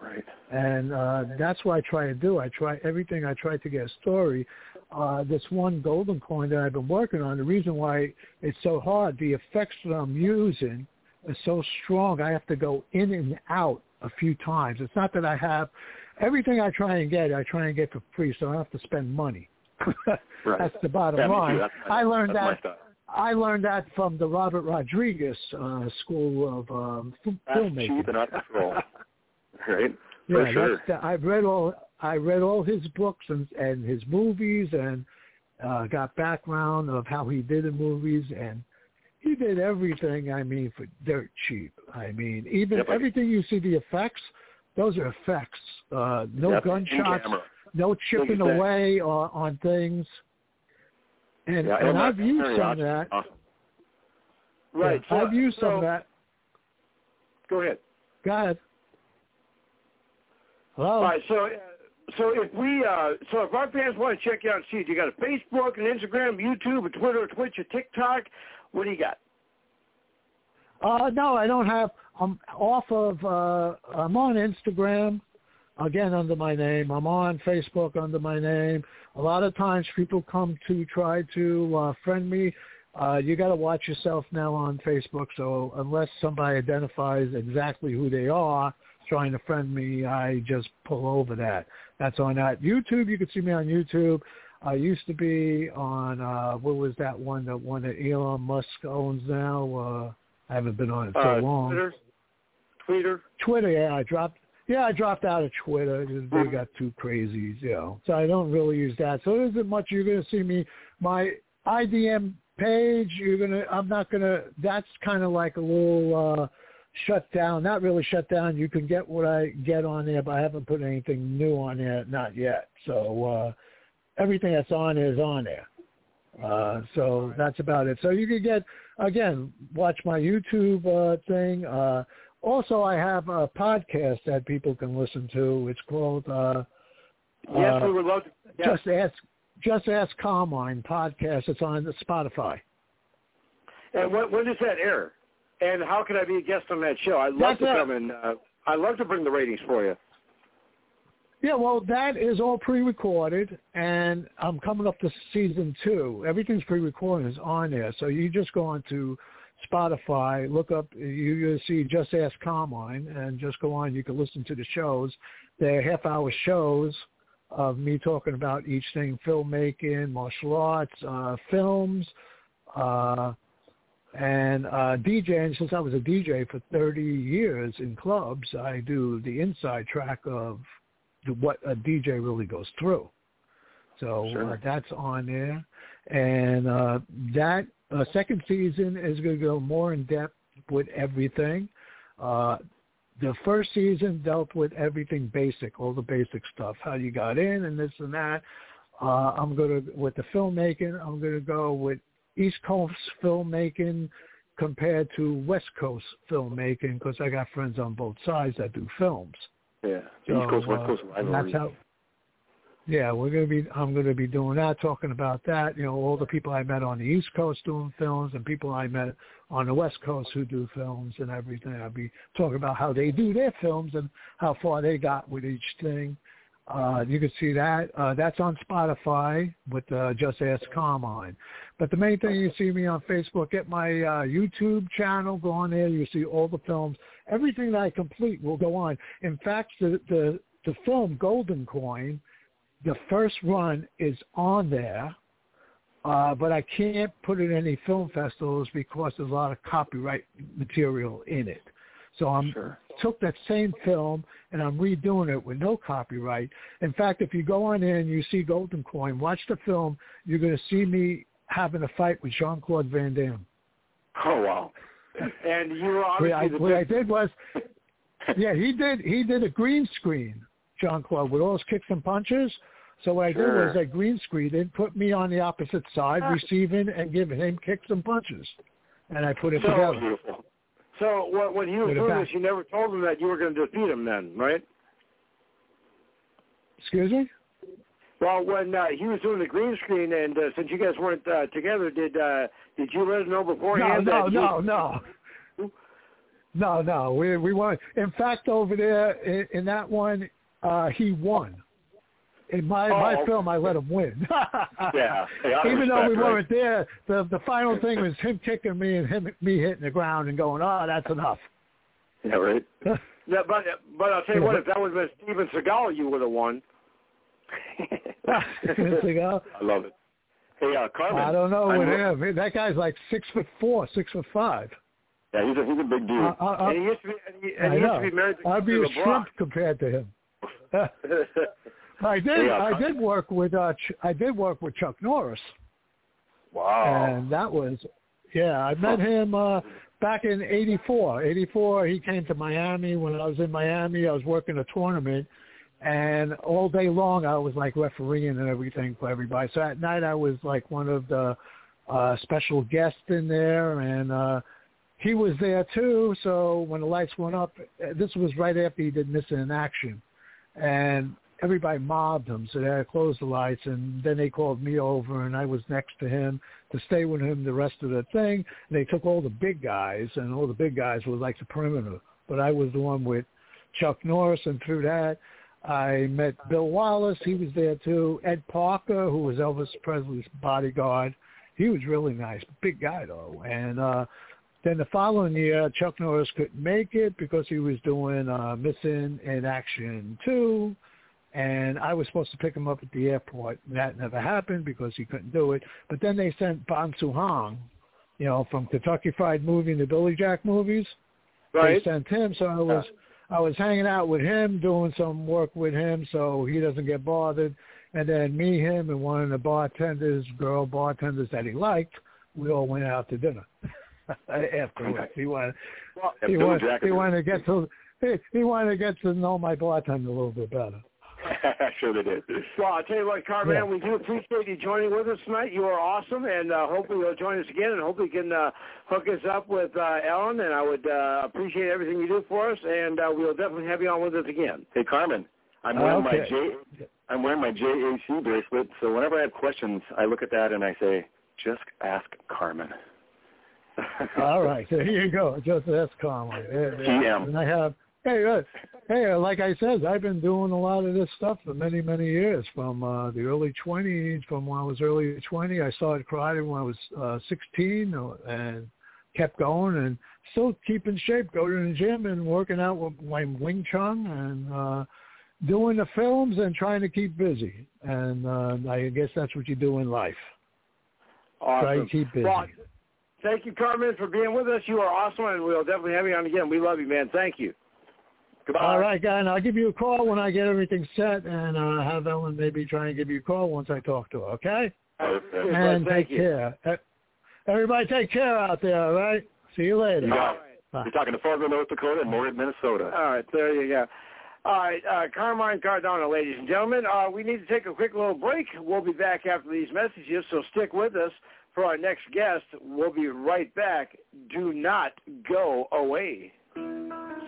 Right. and uh, that's what I try to do. I try everything. I try to get a story. Uh, this one golden coin that I've been working on. The reason why it's so hard, the effects that I'm using are so strong. I have to go in and out a few times. It's not that I have everything I try and get. I try and get for free, so I don't have to spend money. Right. That's the bottom Yeah, line. That's my- I learned that's that. I learned that from the Robert Rodriguez uh, School of um, f- Fast, Filmmaking. cheap, and out of control. Right. Yeah, For sure. that's I've read all I read all his books and and his movies and uh got background of how he did the movies and he did everything I mean for dirt cheap. I mean even Yep, I- everything you see the effects, those are effects. Uh no Yep, gunshots, no chipping away on, on things. And, Yeah, and I've used some of that. Awesome. Right. Yeah, I've used some so, of that. Go ahead. Go ahead. Hello? All right. So, uh, so if we, uh, so if our fans want to check you out and see it, you got a Facebook, an Instagram, YouTube, a Twitter, a Twitch, a TikTok. What do you got? Uh, no, I don't have. I'm off of. Uh, I'm on Instagram, again under my name. I'm on Facebook under my name. A lot of times people come to try to uh, friend me. Uh, you got to watch yourself now on Facebook. So unless somebody identifies exactly who they are trying to friend me, I just pull over that. That's on that YouTube. You can see me on YouTube. I used to be on uh what was that one that one that Elon Musk owns now? Uh I haven't been on it so uh, long. Twitter. Twitter. Twitter, yeah, I dropped yeah, I dropped out of Twitter. They got too crazy, you know. So I don't really use that. So there isn't much you're gonna see me my IDM page, you're gonna I'm not gonna that's kinda like a little uh shut down. Not really shut down. You can get what I get on there, but I haven't put anything new on there, not yet. So uh everything that's on is on there. Uh, so that's about it. So you can get again, watch my YouTube uh, thing. Uh, also, I have a podcast that people can listen to. It's called uh, Yes, uh, we would love to. Yes. Just Ask Just Ask Carmine podcast. It's on the Spotify. And when, when does that air? And how can I be a guest on that show? I'd love That's to it. come and uh, I'd love to bring the ratings for you. Yeah, well, that is all pre-recorded, and I'm coming up to season two. Everything's pre-recorded, is on there. So you just go on to Spotify, look up, you, you'll see Just Ask Carmine, and just go on. You can listen to the shows. They're half-hour shows of me talking about each thing, filmmaking, martial arts, uh, films, uh, and uh, DJing. Since I was a DJ for 30 years in clubs, I do the inside track of what a DJ really goes through. So Sure. uh, that's on there, and uh, that uh, second season is going to go more in depth with everything. Uh, the first season dealt with everything basic, all the basic stuff, how you got in and this and that. Uh, I'm going to with the filmmaking. I'm going to go with East Coast filmmaking compared to West Coast filmmaking because I got friends on both sides that do films. Yeah. So, East Coast, West uh, Coast rivalry. That's how. Yeah, we're gonna be. I'm gonna be doing that, talking about that. You know, all the people I met on the East Coast doing films, and people I met on the West Coast who do films and everything. I'll be talking about how they do their films and how far they got with each thing. Uh, you can see that. Uh, that's on Spotify with uh, Just Ask Carmine. But the main thing you see me on Facebook, get my uh, YouTube channel, go on there. You see all the films. Everything that I complete will go on. In fact, the the, the film Golden Coin, the first run is on there, uh, but I can't put it in any film festivals because there's a lot of copyright material in it. So I'm Sure. took that same film and I'm redoing it with no copyright. In fact, if you go on in, you see Golden Coin, watch the film, you're going to see me having a fight with Jean Claude Van Damme. Oh wow. And you were What I, obviously the what I did was, yeah, he did he did a green screen, Jean Claude, with all his kicks and punches. So what I did was I green screened it, put me on the opposite side, ah. receiving and giving him kicks and punches, and I put it so together. beautiful. So when, when he was doing this, you never told him that you were going to defeat him then, right? Excuse me. Well, when uh, he was doing the green screen, and uh, since you guys weren't uh, together, did uh, did you let him know No, beforehand? no, that no, you, no. No, no. We we won. In fact, over there in, in that one, uh, he won. In my Oh, my film, I let him win. Yeah. Hey, Even though we right? weren't there, the the final thing was him kicking me and him me hitting the ground and going, "Oh, that's enough." Yeah, right. Yeah, but but I'll tell you what, if that was been Steven Seagal, you would have won. Know? I love it. Hey, uh, Carmen. I don't know I'm- with him. That guy's like six foot four, six foot five. Yeah, he's a he's a big dude. Uh, uh, uh, and he used to be and he, and I he used know. to be married to I'd be a LeBrock. shrimp compared to him. I did. I did work with. Uh, Ch- I did work with Chuck Norris. wow. and that was yeah i met him uh back in eighty four eighty four he came to miami when i was in miami i was working a tournament and all day long i was like refereeing and everything for everybody so at night i was like one of the uh special guests in there and uh he was there too so when the lights went up this was right after he did missing in action and everybody mobbed him, so they had to close the lights. And then they called me over, and I was next to him to stay with him the rest of the thing. And they took all the big guys, and all the big guys were like the perimeter. But I was the one with Chuck Norris, and through that, I met Bill Wallace. He was there too. Ed Parker, who was Elvis Presley's bodyguard. He was really nice, big guy though. And uh, then the following year, Chuck Norris couldn't make it because he was doing uh, Missing in Action 2. And I was supposed to pick him up at the airport. That never happened because he couldn't do it. But then they sent Bong Soo Han, you know, from Kentucky Fried Movie and the Billy Jack movies. Right. They sent him, so I was I was hanging out with him, doing some work with him, so he doesn't get bothered. And then me, him, and one of the bartenders, girl bartenders that he liked, we all went out to dinner. Afterwards, he wanted Well, he wanted, he wanted to get to he, he wanted to get to know my bartender a little bit better. sure they did. Well, I'll tell you what, Carman, Yeah. we do appreciate you joining with us tonight. You are awesome, and uh, hopefully you'll join us again, and hopefully you can uh, hook us up with uh, Ellen, and I would uh, appreciate everything you do for us, and uh, we'll definitely have you on with us again. Hey Carmen, I'm wearing my J I'm wearing my JAC bracelet, so whenever I have questions, I look at that and I say, just ask Carmen. All right, there you go. Just. Yeah, yeah. GM. And I have, hey, uh, hey, uh, like I said, I've been doing a lot of this stuff for many, many years. From uh, the early 20s, from when I was early 20, I started karate when I was uh, 16, uh, and kept going and still keep in shape. Go to the gym and working out with my Wing Chun and uh, doing the films and trying to keep busy. And uh, I guess that's what you do in life. Try to keep busy. Well, thank you, Carmen, for being with us. You are awesome, and we'll definitely have you on again. We love you, man. Thank you. Goodbye. All right, guy, and I'll give you a call when I get everything set, and uh, have Ellen maybe try and give you a call once I talk to her. Okay? Perfect. Yes, and take you. care. Everybody, take care out there. All right? See you later. You got. You're talking to Fargo, North Dakota, and Moorhead, Minnesota. All right, there you go. All right, uh, Carmine Cardona, ladies and gentlemen. Uh, we need to take a quick little break. We'll be back after these messages, so stick with us for our next guest. We'll be right back. Do not go away.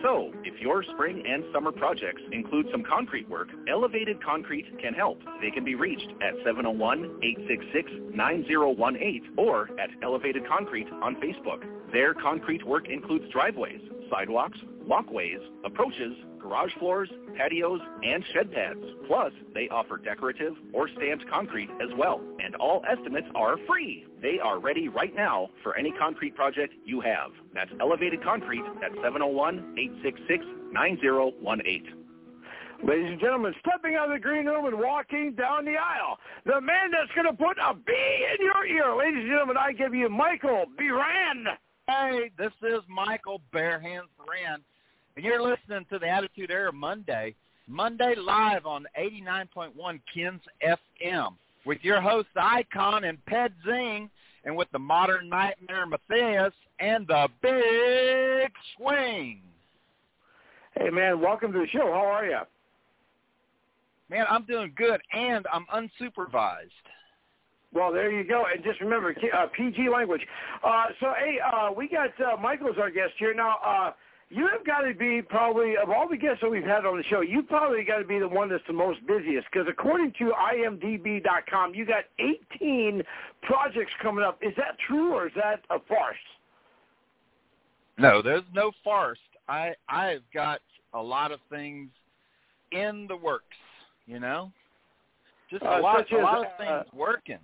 So, if your spring and summer projects include some concrete work, Elevated Concrete can help. They can be reached at 701-866-9018 or at Elevated Concrete on Facebook. Their concrete work includes driveways, sidewalks, walkways, approaches, garage floors, patios, and shed pads. Plus, they offer decorative or stamped concrete as well, and all estimates are free. They are ready right now for any concrete project you have. That's Elevated Concrete at 701-866-9018. Ladies and gentlemen, stepping out of the green room and walking down the aisle, the man that's going to put a bee in your ear. Ladies and gentlemen, I give you Michael Biran. Hey, this is Michael Bare Hands Rand, and you're listening to the Attitude Era Monday, Monday live on 89.1 Kens FM with your host Icon and Ped Zing, and with the Modern Nightmare Matthias and the Big Swing. Hey, man, welcome to the show. How are you? Man, I'm doing good, and I'm unsupervised. Well, there you go. And just remember, uh, PG language. Uh, so, hey, uh, we got uh, Michael's our guest here. Now, uh, you have got to be probably, of all the guests that we've had on the show, you probably got to be the one that's the most busiest. Because according to IMDb.com, you got 18 projects coming up. Is that true or is that a farce? No, there's no farce. I I've got a lot of things in the works, you know? Just a Uh, lot a as, lot of uh, things working.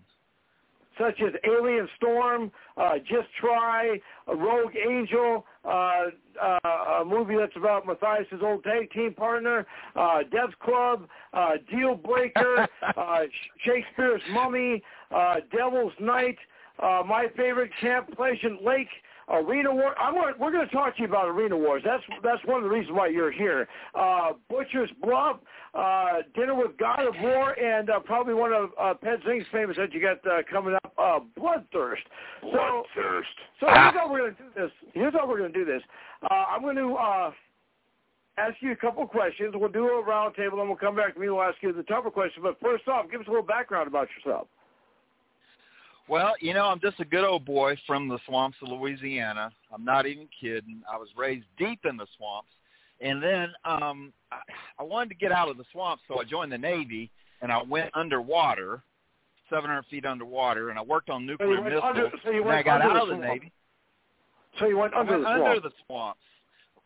such as Alien Storm, uh, Just Try, uh, Rogue Angel, uh, uh, a movie that's about Matthias' old tag team partner, uh, Death Club, uh, Deal Breaker, uh, Shakespeare's Mummy, uh, Devil's Night, uh, my favorite Camp Pleasant Lake, Arena War. I'm gonna, we're going to talk to you about Arena Wars. That's that's one of the reasons why you're here. Uh, Butcher's Bluff, uh, Dinner with God of War, and uh, probably one of uh, Ped Zing's famous that you got uh, coming up, uh, Bloodthirst. So, Bloodthirst. so here's how we're going to do this. Here's how we're going to do this. Uh, I'm going to uh, ask you a couple questions. We'll do a roundtable, and we'll come back to me. And we'll ask you the tougher question. But first off, give us a little background about yourself. Well, you know, I'm just a good old boy from the swamps of Louisiana. I'm not even kidding. I was raised deep in the swamps, And then um, I, I wanted to get out of the swamp, so I joined the Navy, and I went underwater, 700 feet underwater, and I worked on nuclear went missiles. under- so and I got out of the. Navy. So you went I under went the under swamp. the swamps,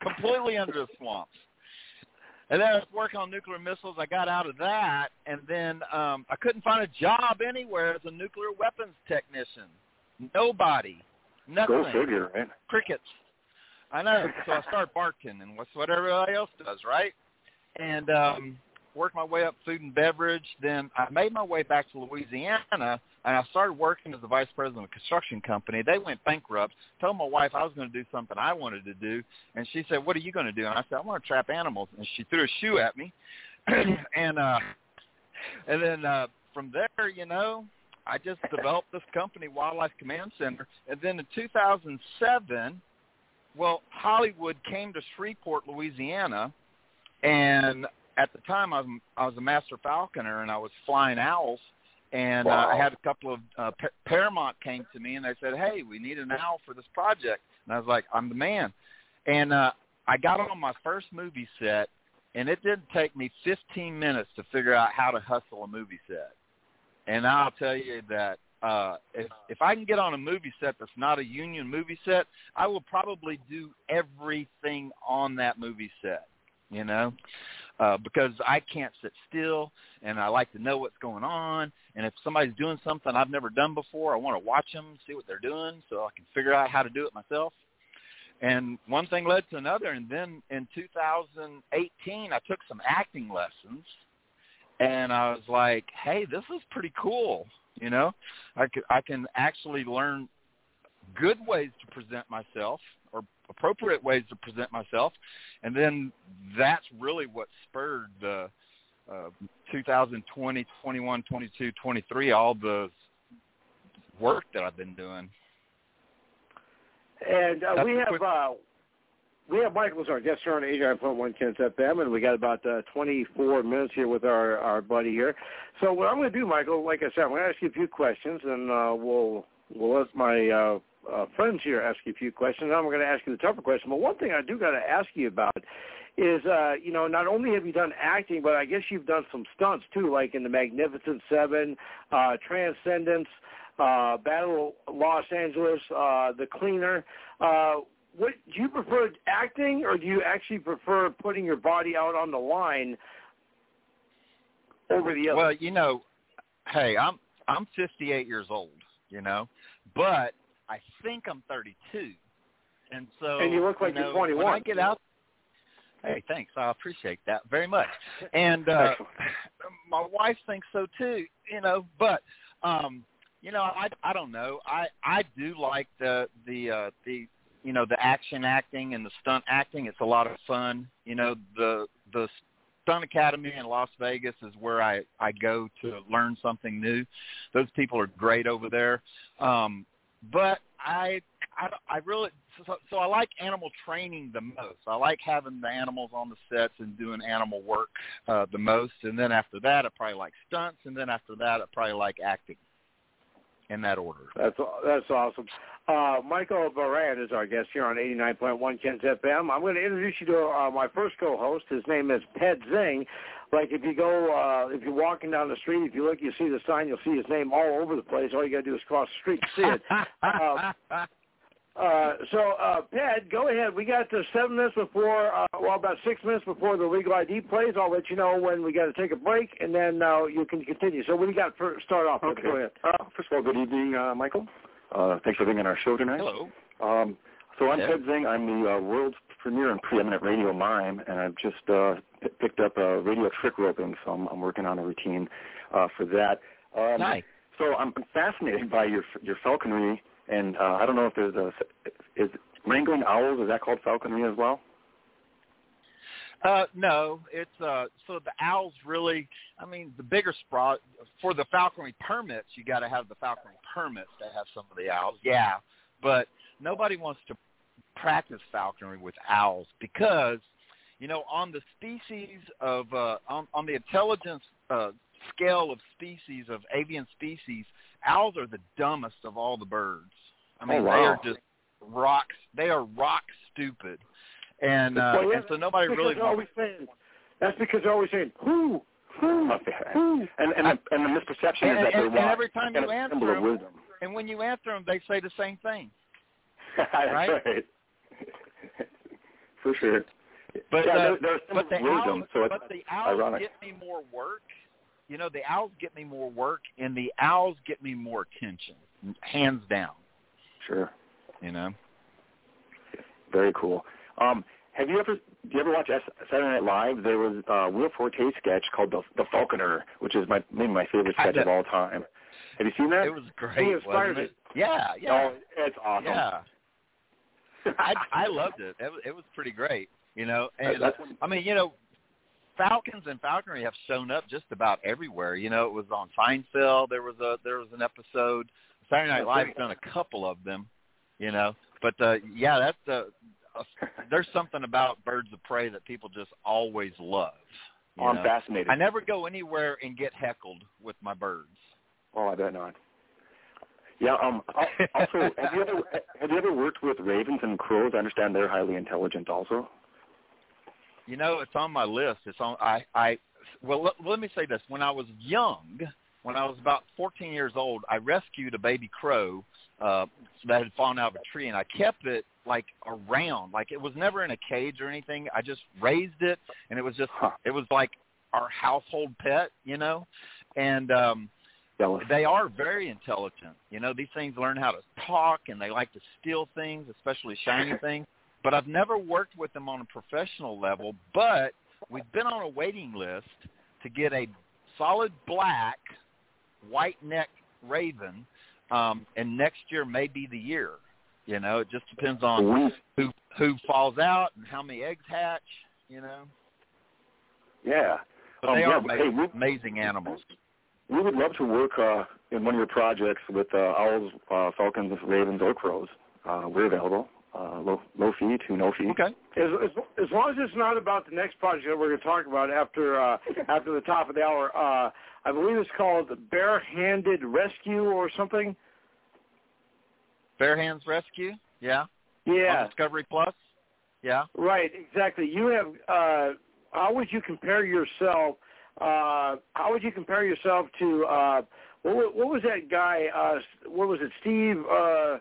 completely under the swamps. And then I was working on nuclear missiles. I got out of that, and then um, I couldn't find a job anywhere as a nuclear weapons technician. Nobody, nothing, Go figure, right? crickets. I know. So I started barking, and What's what everybody else does, right? And um, worked my way up food and beverage. Then I made my way back to Louisiana, and I started working as the vice president of a construction company. They went bankrupt. Told my wife I was going to do something I wanted to do, and she said, "What are you going to do?" And I said, "I want to trap animals." And she threw a shoe at me, and uh, and then uh, from there, you know, I just developed this company, Wildlife Command Center, and then in 2007, well, Hollywood came to Shreveport, Louisiana, and at the time I was I was a master falconer and I was flying owls, and uh, I had a couple of uh, Pa- Paramount came to me and they said, "Hey, we need an owl for this project," and I was like, "I'm the man," and uh, I got on my first movie set, and it didn't take me 15 minutes to figure out how to hustle a movie set. And I'll tell you that uh if if I can get on a movie set that's not a union movie set, I will probably do everything on that movie set, you know? Uh because I can't sit still and I like to know what's going on and if somebody's doing something I've never done before, I want to watch them, see what they're doing so I can figure out how to do it myself. And one thing led to another and then in 2018 I took some acting lessons and I was like, "Hey, this is pretty cool." You know, I I can actually learn good ways to present myself or appropriate ways to present myself, and then that's really what spurred the uh, 2020, 21, 22, 23, all the work that I've been doing. And uh, we have quick- uh, we have Michael as our guest here on 89.1 Kens FM, and we got about uh, 24 minutes here with our our buddy here. So what I'm going to do, Michael, like I said, I'm going to ask you a few questions, and uh, we'll we'll let my uh, friends here ask you a few questions. I'm going to ask you the tougher question. But one thing I do got to ask you about is, uh, you know, not only have you done acting, but I guess you've done some stunts too, like in the Magnificent Seven, uh, Transcendence, uh, Battle Los Angeles, uh, The Cleaner. Uh, what do you prefer acting, or do you actually prefer putting your body out on the line over the other? Well, you know, hey, I'm I'm 58 years old, you know, but I think I'm 32, and so And you look like know, you're 21. When I get out, hey, thanks, I appreciate that very much. And uh, my wife thinks so too, you know, but um, you know, I I don't know, I I do like the the uh, the you know the action acting and the stunt acting. It's a lot of fun. You know, the the Stunt Academy in Las Vegas is where I I go to learn something new. Those people are great over there. Um, but I I, I really so, so I like animal training the most. I like having the animals on the sets and doing animal work uh, the most. And then after that, I probably like stunts. And then after that, I probably like acting. In that order. That's that's awesome. Uh, Michael Baran is our guest here on 89.1 Kens FM. I'm going to introduce you to uh, my first co-host. His name is Ped Zing. Like if you go, uh, if you're walking down the street, if you look, you see the sign, you'll see his name all over the place. All you got to do is cross the street to see it. Uh, Uh, so, uh, Ped, go ahead. We got uh, seven minutes before, uh, well, about six minutes before the legal ID plays. I'll let you know when we got to take a break, and then uh, you can continue. So, what do you got for start off? with? Okay. Go ahead. Uh, first of all, good evening, uh, Michael. Uh, thanks for being on our show tonight. Hello. Um, so I'm Yeah. Ped Zing. I'm the uh, world's premier and preeminent radio mime, and I've just uh, p- picked up a radio trick roping, so I'm, I'm working on a routine uh, for that. Um, Nice. So I'm fascinated by your your falconry, and uh, I don't know if there's a is wrangling owls. Is that called falconry as well? Uh, no, it's uh. So the owls really. I mean, the bigger spot for the falconry permits, you got to have the falconry permits to have some of the owls. Yeah, but nobody wants to practice falconry with owls because, you know, on the species of uh, on on the intelligence uh, scale of species of avian species, owls are the dumbest of all the birds. I mean, Oh, they are just rocks. They are rock stupid and uh, well, yeah, and so nobody really because they're always saying that's because they're always saying who who who And and the, and the misperception and, is that they're and, and every time you a answer them, wisdom. and when you answer them, they say the same thing. That's Right? right. For sure. But yeah, uh, there, but the owls, so it's but the owls ironic. get me more work. You know, the owls get me more work, and the owls get me more attention, hands down. Sure. You know. Very cool. Um, have you ever do you ever watch Saturday Night Live? There was a Will Forte sketch called the the Falconer, which is my maybe my favorite sketch of all time. Have you seen that? It was great, Who inspired it? it? Yeah, yeah, Oh, it's awesome. yeah. I I loved it. It was, it was pretty great. You know, and when- I mean, you know, Falcons and falconry have shown up just about everywhere. You know, it was on Seinfeld. There was a there was an episode. Saturday Night Live's done a couple of them. You know, but uh, yeah, that's uh, uh, there's something about birds of prey that people just always love. Oh, I'm know. fascinated. I never go anywhere and get heckled with my birds. Oh, I bet not. Yeah. Um. Also, have you ever have you ever worked with ravens and crows? I understand they're highly intelligent, also. You know, it's on my list. It's on. I. I. Well, let, let me say this. When I was young, when I was about 14 years old, I rescued a baby crow uh, that had fallen out of a tree, and I kept it like around. Like it was never in a cage or anything. I just raised it, and it was just. It was like our household pet, you know. And um they are very intelligent. You know, these things learn how to talk and they like to steal things, especially shiny things. But I've never worked with them on a professional level, but we've been on a waiting list to get a solid black white neck raven um and next year may be the year. You know, it just depends on who who falls out and how many eggs hatch, you know. yeah. But Um, they yeah, are ama- hey, we- amazing animals. We would love to work uh, in one of your projects with uh, owls, uh, falcons, ravens, or crows. Uh, we're available. Uh, low, low fee to no fee. Okay. As, as, as long as it's not about the next project that we're going to talk about after uh, after the top of the hour, uh, I believe it's called the Barehanded Rescue or something. Bare Hands Rescue, yeah. Yeah, On Discovery Plus, yeah. right, exactly. You have. Uh, how would you compare yourself? Uh, how would you compare yourself to uh, what, what was that guy? Uh, what was it? Steve. Uh,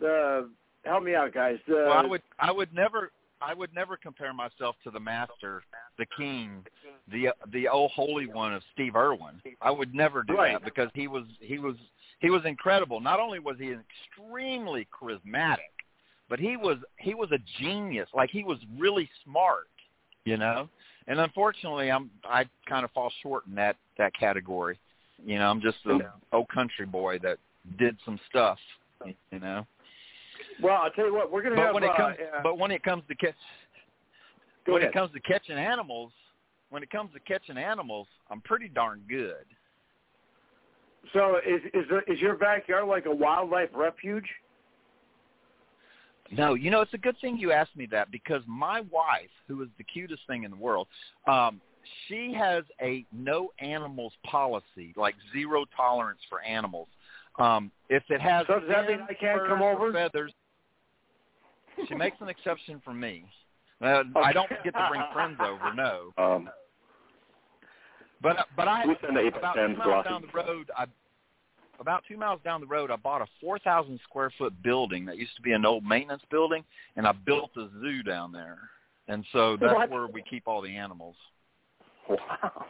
the help me out, guys. The, Well, I would I would never I would never compare myself to the master, the king, the the oh holy one of Steve Irwin. I would never do Right. that because he was he was he was incredible. Not only was he extremely charismatic, but he was he was a genius. Like he was really smart, you know. And unfortunately, I'm I kind of fall short in that that category. You know, I'm just a old country boy that did some stuff, you know. Well, I'll tell you what. We're going to have. when it uh, comes, uh, but when it comes to catch, when ahead. it comes to catching animals, when it comes to catching animals, I'm pretty darn good. So is is the, is your backyard like a wildlife refuge? No, you know, it's a good thing you asked me that because my wife, who is the cutest thing in the world, um, she has a no animals policy, like zero tolerance for animals. Um, if it has So does that mean I can't come over? Feathers, she makes an exception for me. Uh, I don't get to bring friends over, no. Um, But but I we send the eight about two miles down the road, I about two miles down the road, I bought a four thousand square foot building that used to be an old maintenance building, and I built a zoo down there. And so that's What? where we keep all the animals. Wow.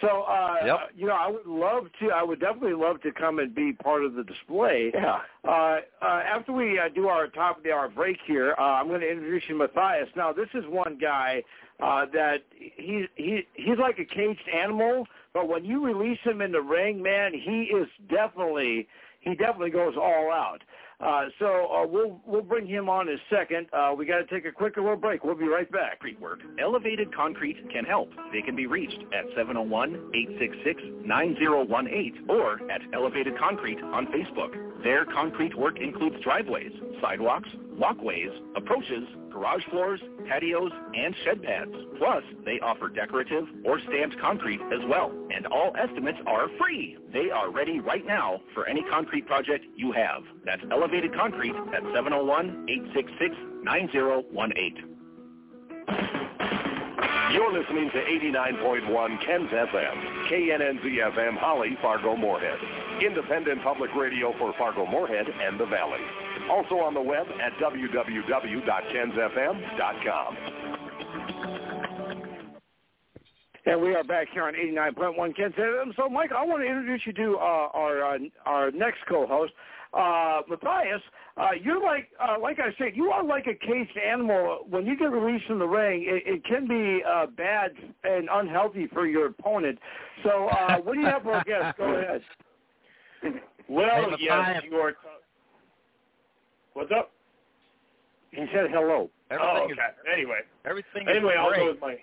So uh, Yep. you know, I would love to. I would definitely love to come and be part of the display. Yeah. Uh, uh, after we uh, do our top of the hour break here, uh, I'm going to introduce you to Matthias. Now, this is one guy uh, that he he he's like a caged animal, but when you release him in the ring, man, he is definitely he definitely goes all out. Uh, so uh, we'll we'll bring him on in a second. Uh, we got to take a quick little break. We'll be right back. concrete work. Elevated Concrete can help. They can be reached at 701-866-9018 or at Elevated Concrete on Facebook. Their concrete work includes driveways, sidewalks, walkways, approaches, garage floors, patios, and shed pads. Plus, they offer decorative or stamped concrete as well. And all estimates are free. They are ready right now for any concrete project you have. That's Elevated Concrete at 701-866-9018. You're listening to 89.1 Ken's FM, KNNZ FM, Holly, Fargo, Moorhead. Independent public radio for Fargo, Moorhead, and the Valley. Also on the web at www.kensfm.com. And we are back here on 89.1 Ken FM. So, Mike, I want to introduce you to uh, our uh, our next co-host, uh, Matthias. Uh, you're like, uh, like I said, you are like a caged animal. When you get released from the ring, it, it can be uh, bad and unhealthy for your opponent. So, uh, what do you have for our guest? Go ahead. Well, yes, you are. What's up? He said hello. Everything oh, is. Anyway, everything anyway, I'll go with my.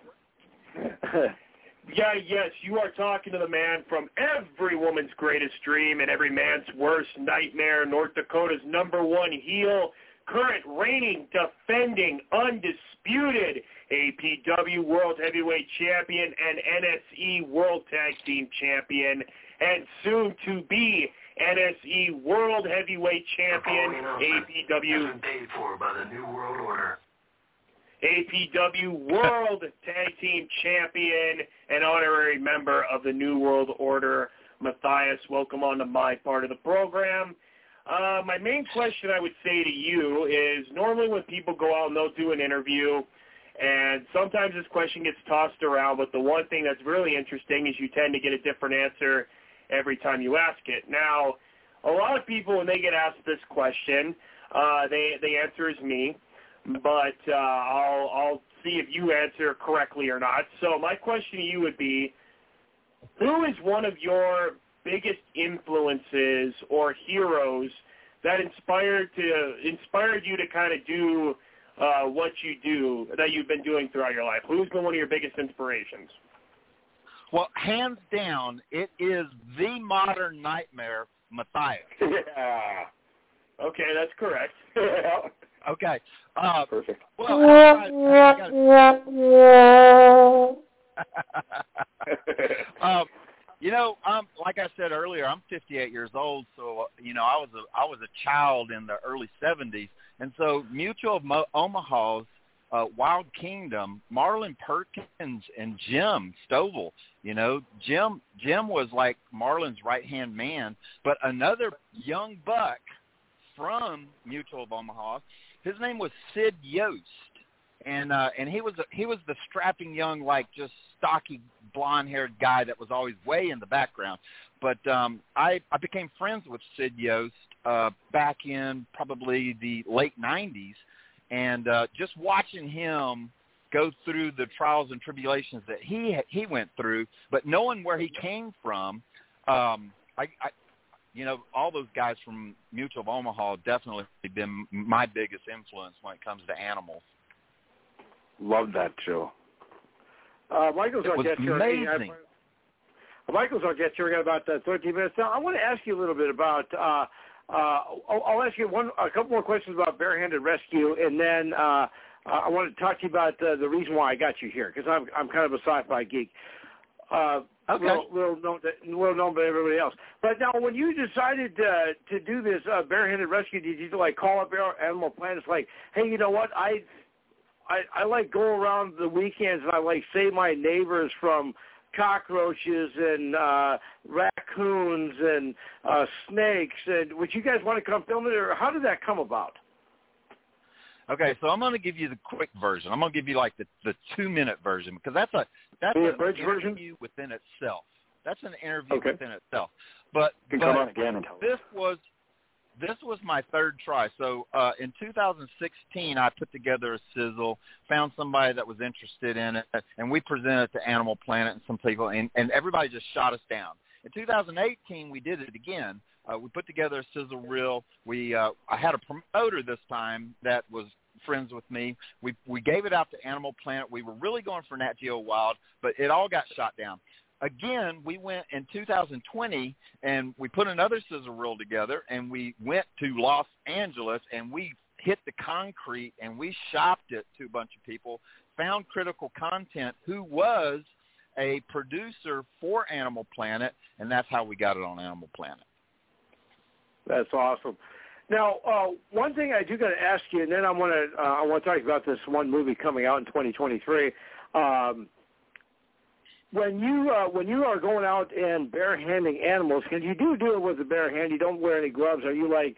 Yeah, yes, you are talking to the man from every woman's greatest dream and every man's worst nightmare, North Dakota's number one heel, current reigning, defending, undisputed APW World Heavyweight Champion and NSE World Tag Team Champion, and soon to be NSE World Heavyweight Champion, APW paid for by the New World Order. APW World Tag Team Champion and honorary member of the New World Order, Matthias. Welcome on to my part of the program. Uh, my main question I would say to you is normally when people go out and they'll do an interview, and sometimes this question gets tossed around, but the one thing that's really interesting is you tend to get a different answer every time you ask it. Now, a lot of people, when they get asked this question, uh, they, the answer is me but uh, I'll I'll see if you answer correctly or not. So my question to you would be, who is one of your biggest influences or heroes that inspired to inspired you to kind of do uh, what you do that you've been doing throughout your life? Who's been one of your biggest inspirations? Well, hands down, it is the modern nightmare, Matthias. Yeah. Okay, that's correct. Okay. Uh, Perfect. well, I, I, I um, you know, um, like I said earlier, I'm 58 years old, so you know, I was a I was a child in the early 70s, and so Mutual of Mo- Omaha's uh, Wild Kingdom, Marlin Perkins and Jim Stovall. You know, Jim Jim was like Marlin's right hand man, but another young buck from Mutual of Omaha. His name was Sid Yost, and uh, and he was he was the strapping young, like just stocky blonde haired guy that was always way in the background. But um, I I became friends with Sid Yost uh, back in probably the late '90s, and uh, just watching him go through the trials and tribulations that he he went through, but knowing where he came from, um, I, I you know, all those guys from Mutual of Omaha definitely been my biggest influence when it comes to animals. Love that show. Uh, Michael's It our was guest here. amazing. Uh, Michael's our guest here. We got about uh, 13 minutes now. I want to ask you a little bit about. Uh, uh, I'll, I'll ask you one, a couple more questions about barehanded rescue, and then uh, I want to talk to you about uh, the reason why I got you here because I'm I'm kind of a sci-fi geek. Uh, Okay. Well, well known, well known by everybody else. But now, when you decided uh, to do this uh, barehanded rescue, did you like call up Animal Planet? It's like, hey, you know what? I, I, I like go around the weekends and I like save my neighbors from cockroaches and uh, raccoons and uh, snakes. And would you guys want to come film it, or how did that come about? Okay, so I'm going to give you the quick version. I'm going to give you like the the two minute version because that's a that's an abridged version? interview within itself. That's an interview Okay. within itself. But, but come on again and tell us. this was this was my third try. So uh, in 2016, I put together a sizzle, found somebody that was interested in it, and we presented it to Animal Planet and some people, and, and everybody just shot us down. In 2018, we did it again. Uh, we put together a sizzle reel. We uh, I had a promoter this time that was friends with me. We we gave it out to Animal Planet. We were really going for Nat Geo Wild, but it all got shot down again, we went in 2020 and we put another sizzle reel together and we went to Los Angeles and we hit the concrete and we shopped it to a bunch of people, found critical content who was a producer for Animal Planet, and that's how we got it on Animal Planet. That's awesome. Now, uh, one thing I do got to ask you, and then I want to uh, I want to talk about this one movie coming out in 2023. Um, when you uh, when you are going out and barehanding animals, because you do do it with the bare hand, you don't wear any gloves. Are you like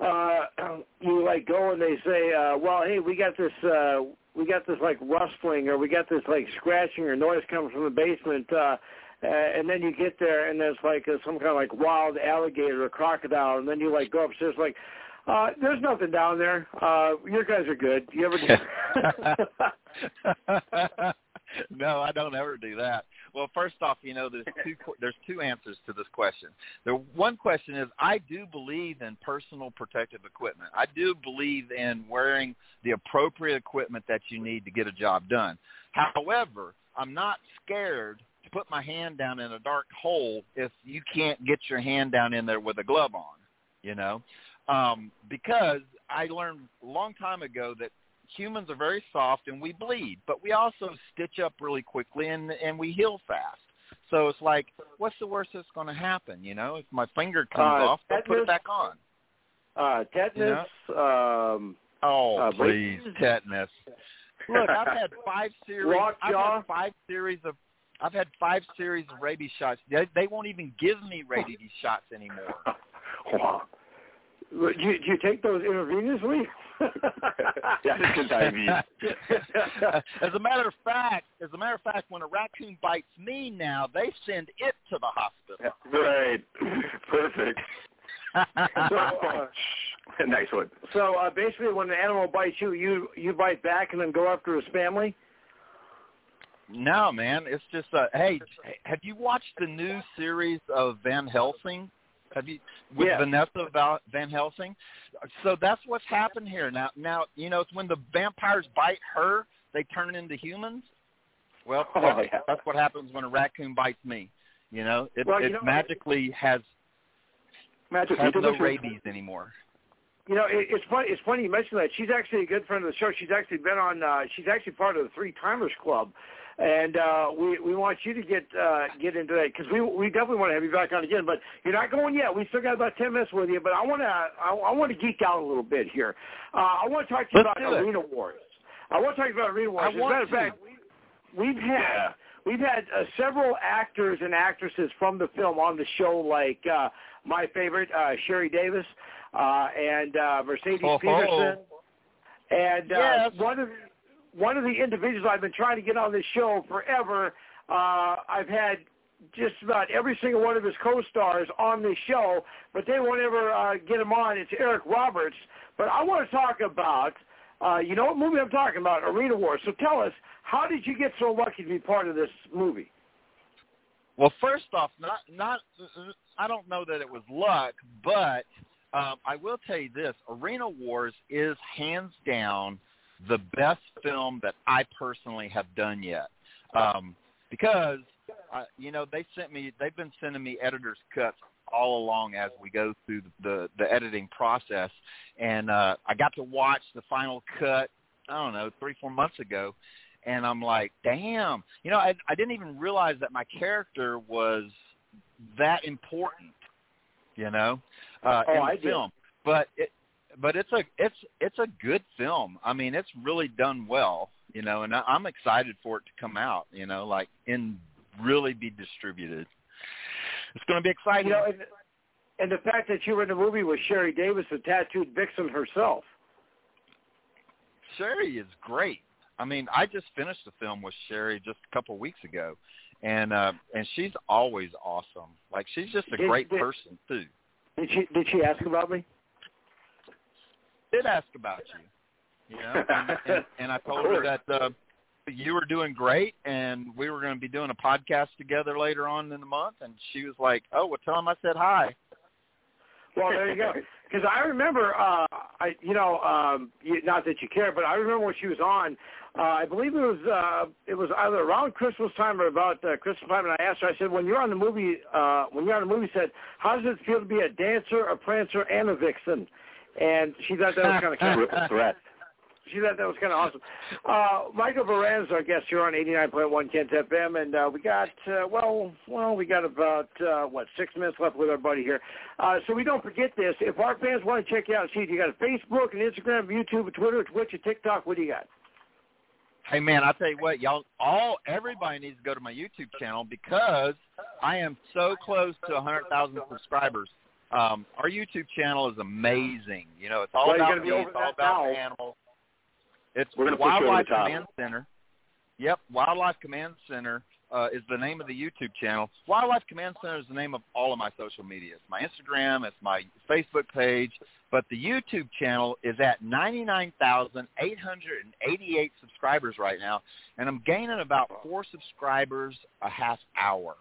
uh, you like go and they say, uh, well, hey, we got this. Uh, we got this like rustling or we got this like scratching or noise coming from the basement uh uh, and then you get there and there's like a, some kind of like wild alligator or crocodile and then you like go upstairs like uh there's nothing down there uh your guys are good you ever no i don't ever do that. Well first off you know there's two there's two answers to this question. The one question is i do believe in personal protective equipment. I do believe in wearing the appropriate equipment that you need to get a job done. However i'm not scared to put my hand down in a dark hole if you can't get your hand down in there with a glove on, you know, um, because I learned a long time ago that humans are very soft and we bleed, but we also stitch up really quickly and and we heal fast. So it's like, what's the worst that's going to happen? You know, if my finger comes uh, off, I'll put it back on. Uh, tetanus. You know? um, oh, uh, please, tetanus. Look, I've had five series. I've had five series of I've had five series of rabies shots. They, they won't even give me rabies shots anymore. wow. Do you, do you take those intravenously? That is diabetes. as a matter of fact, as a matter of fact, when a raccoon bites me now, they send it to the hospital. Right. Perfect. so, uh, nice one. So uh, basically, when an animal bites you, you you bite back and then go after his family. No, man. It's just uh hey, have you watched the new series of Van Helsing? Have you with yeah. Vanessa Van Helsing? So that's what's happened here. Now now, you know, it's when the vampires bite her, they turn into humans. Well, oh, that's, yeah. that's what happens when a raccoon bites me. You know, it well, you it know, magically has Magic, has no rabies anymore. You know, it, it's funny. It's funny you mentioned that. She's actually a good friend of the show. She's actually been on. uh She's actually part of the Three Timers Club, and uh, we we want you to get uh, get into that because we we definitely want to have you back on again. But you're not going yet. We still got about ten minutes with you. But I want to I, I want to geek out a little bit here. Uh, I want to talk to you Let's about it. Arena Wars. I want to talk about Arena Wars. I As a matter of fact, we, we've had we've had uh, several actors and actresses from the film on the show, like uh, my favorite uh, Sherry Davis uh, and uh, Mercedes Ho, ho. Peterson. And uh, Yes. one of one of the individuals I've been trying to get on this show forever. Uh, I've had just about every single one of his co-stars on this show, but they won't ever uh, get him on. It's Eric Roberts. But I want to talk about, uh, you know what movie I'm talking about, Arena Wars. So tell us, how did you get so lucky to be part of this movie? Well, first off, not not I don't know that it was luck, but um, I will tell you this: Arena Wars is hands down the best film that I personally have done yet. Um, because uh, you know they sent me, they've been sending me editors cuts all along as we go through the the editing process, and uh, I got to watch the final cut. I don't know, three four months ago, and I'm like, damn, you know, I I didn't even realize that my character was that important, you know, uh, Oh, in the I did. film. But it, but it's a it's it's a good film. I mean, it's really done well, you know, and I, I'm excited for it to come out, you know, like and really be distributed. It's going to be exciting. You know, and, and the fact that you were in the movie with Sherry Davis, the tattooed vixen herself. Sherry is great. I mean, I just finished the film with Sherry just a couple of weeks ago, and uh, and she's always awesome. Like she's just a Did- great did- person too. Did she did she ask about me? Did ask about you, you know, and, and, and I told her that uh, you were doing great, and we were going to be doing a podcast together later on in the month, and she was like, "Oh, well, tell him I said hi." Well, there you go. Because I remember, uh, I you know, um, you, not that you care, but I remember when she was on. Uh, I believe it was uh, it was either around Christmas time or about uh, Christmas time, and I asked her. I said, when you're on the movie, uh, when you're on the movie, said, how does it feel to be a dancer, a prancer, and a vixen? And she thought that was kind of Triple threat. She thought that was kind of awesome. Uh, Michael Baran is our guest here on 89.1 Kens FM, and uh, we got uh, well, well, we got about uh, what six minutes left with our buddy here. Uh, so we don't forget this. If our fans want to check you out, see, if you got a Facebook, and Instagram, YouTube, a Twitter, a Twitch, a TikTok. What do you got? Hey man, I tell you what, y'all all everybody needs to go to my YouTube channel because I am so close to a hundred thousand subscribers. Um, our YouTube channel is amazing. You know, it's all Well, about me, it's all about now. animals. It's We're gonna put you over the Wildlife. Command Center. Yep, Wildlife Command Center uh, is the name of the YouTube channel. Wildlife Command Center is the name of all of my social media. It's my Instagram, it's my Facebook page, but the YouTube channel is at 99,888 subscribers right now, and I'm gaining about four subscribers a half hour.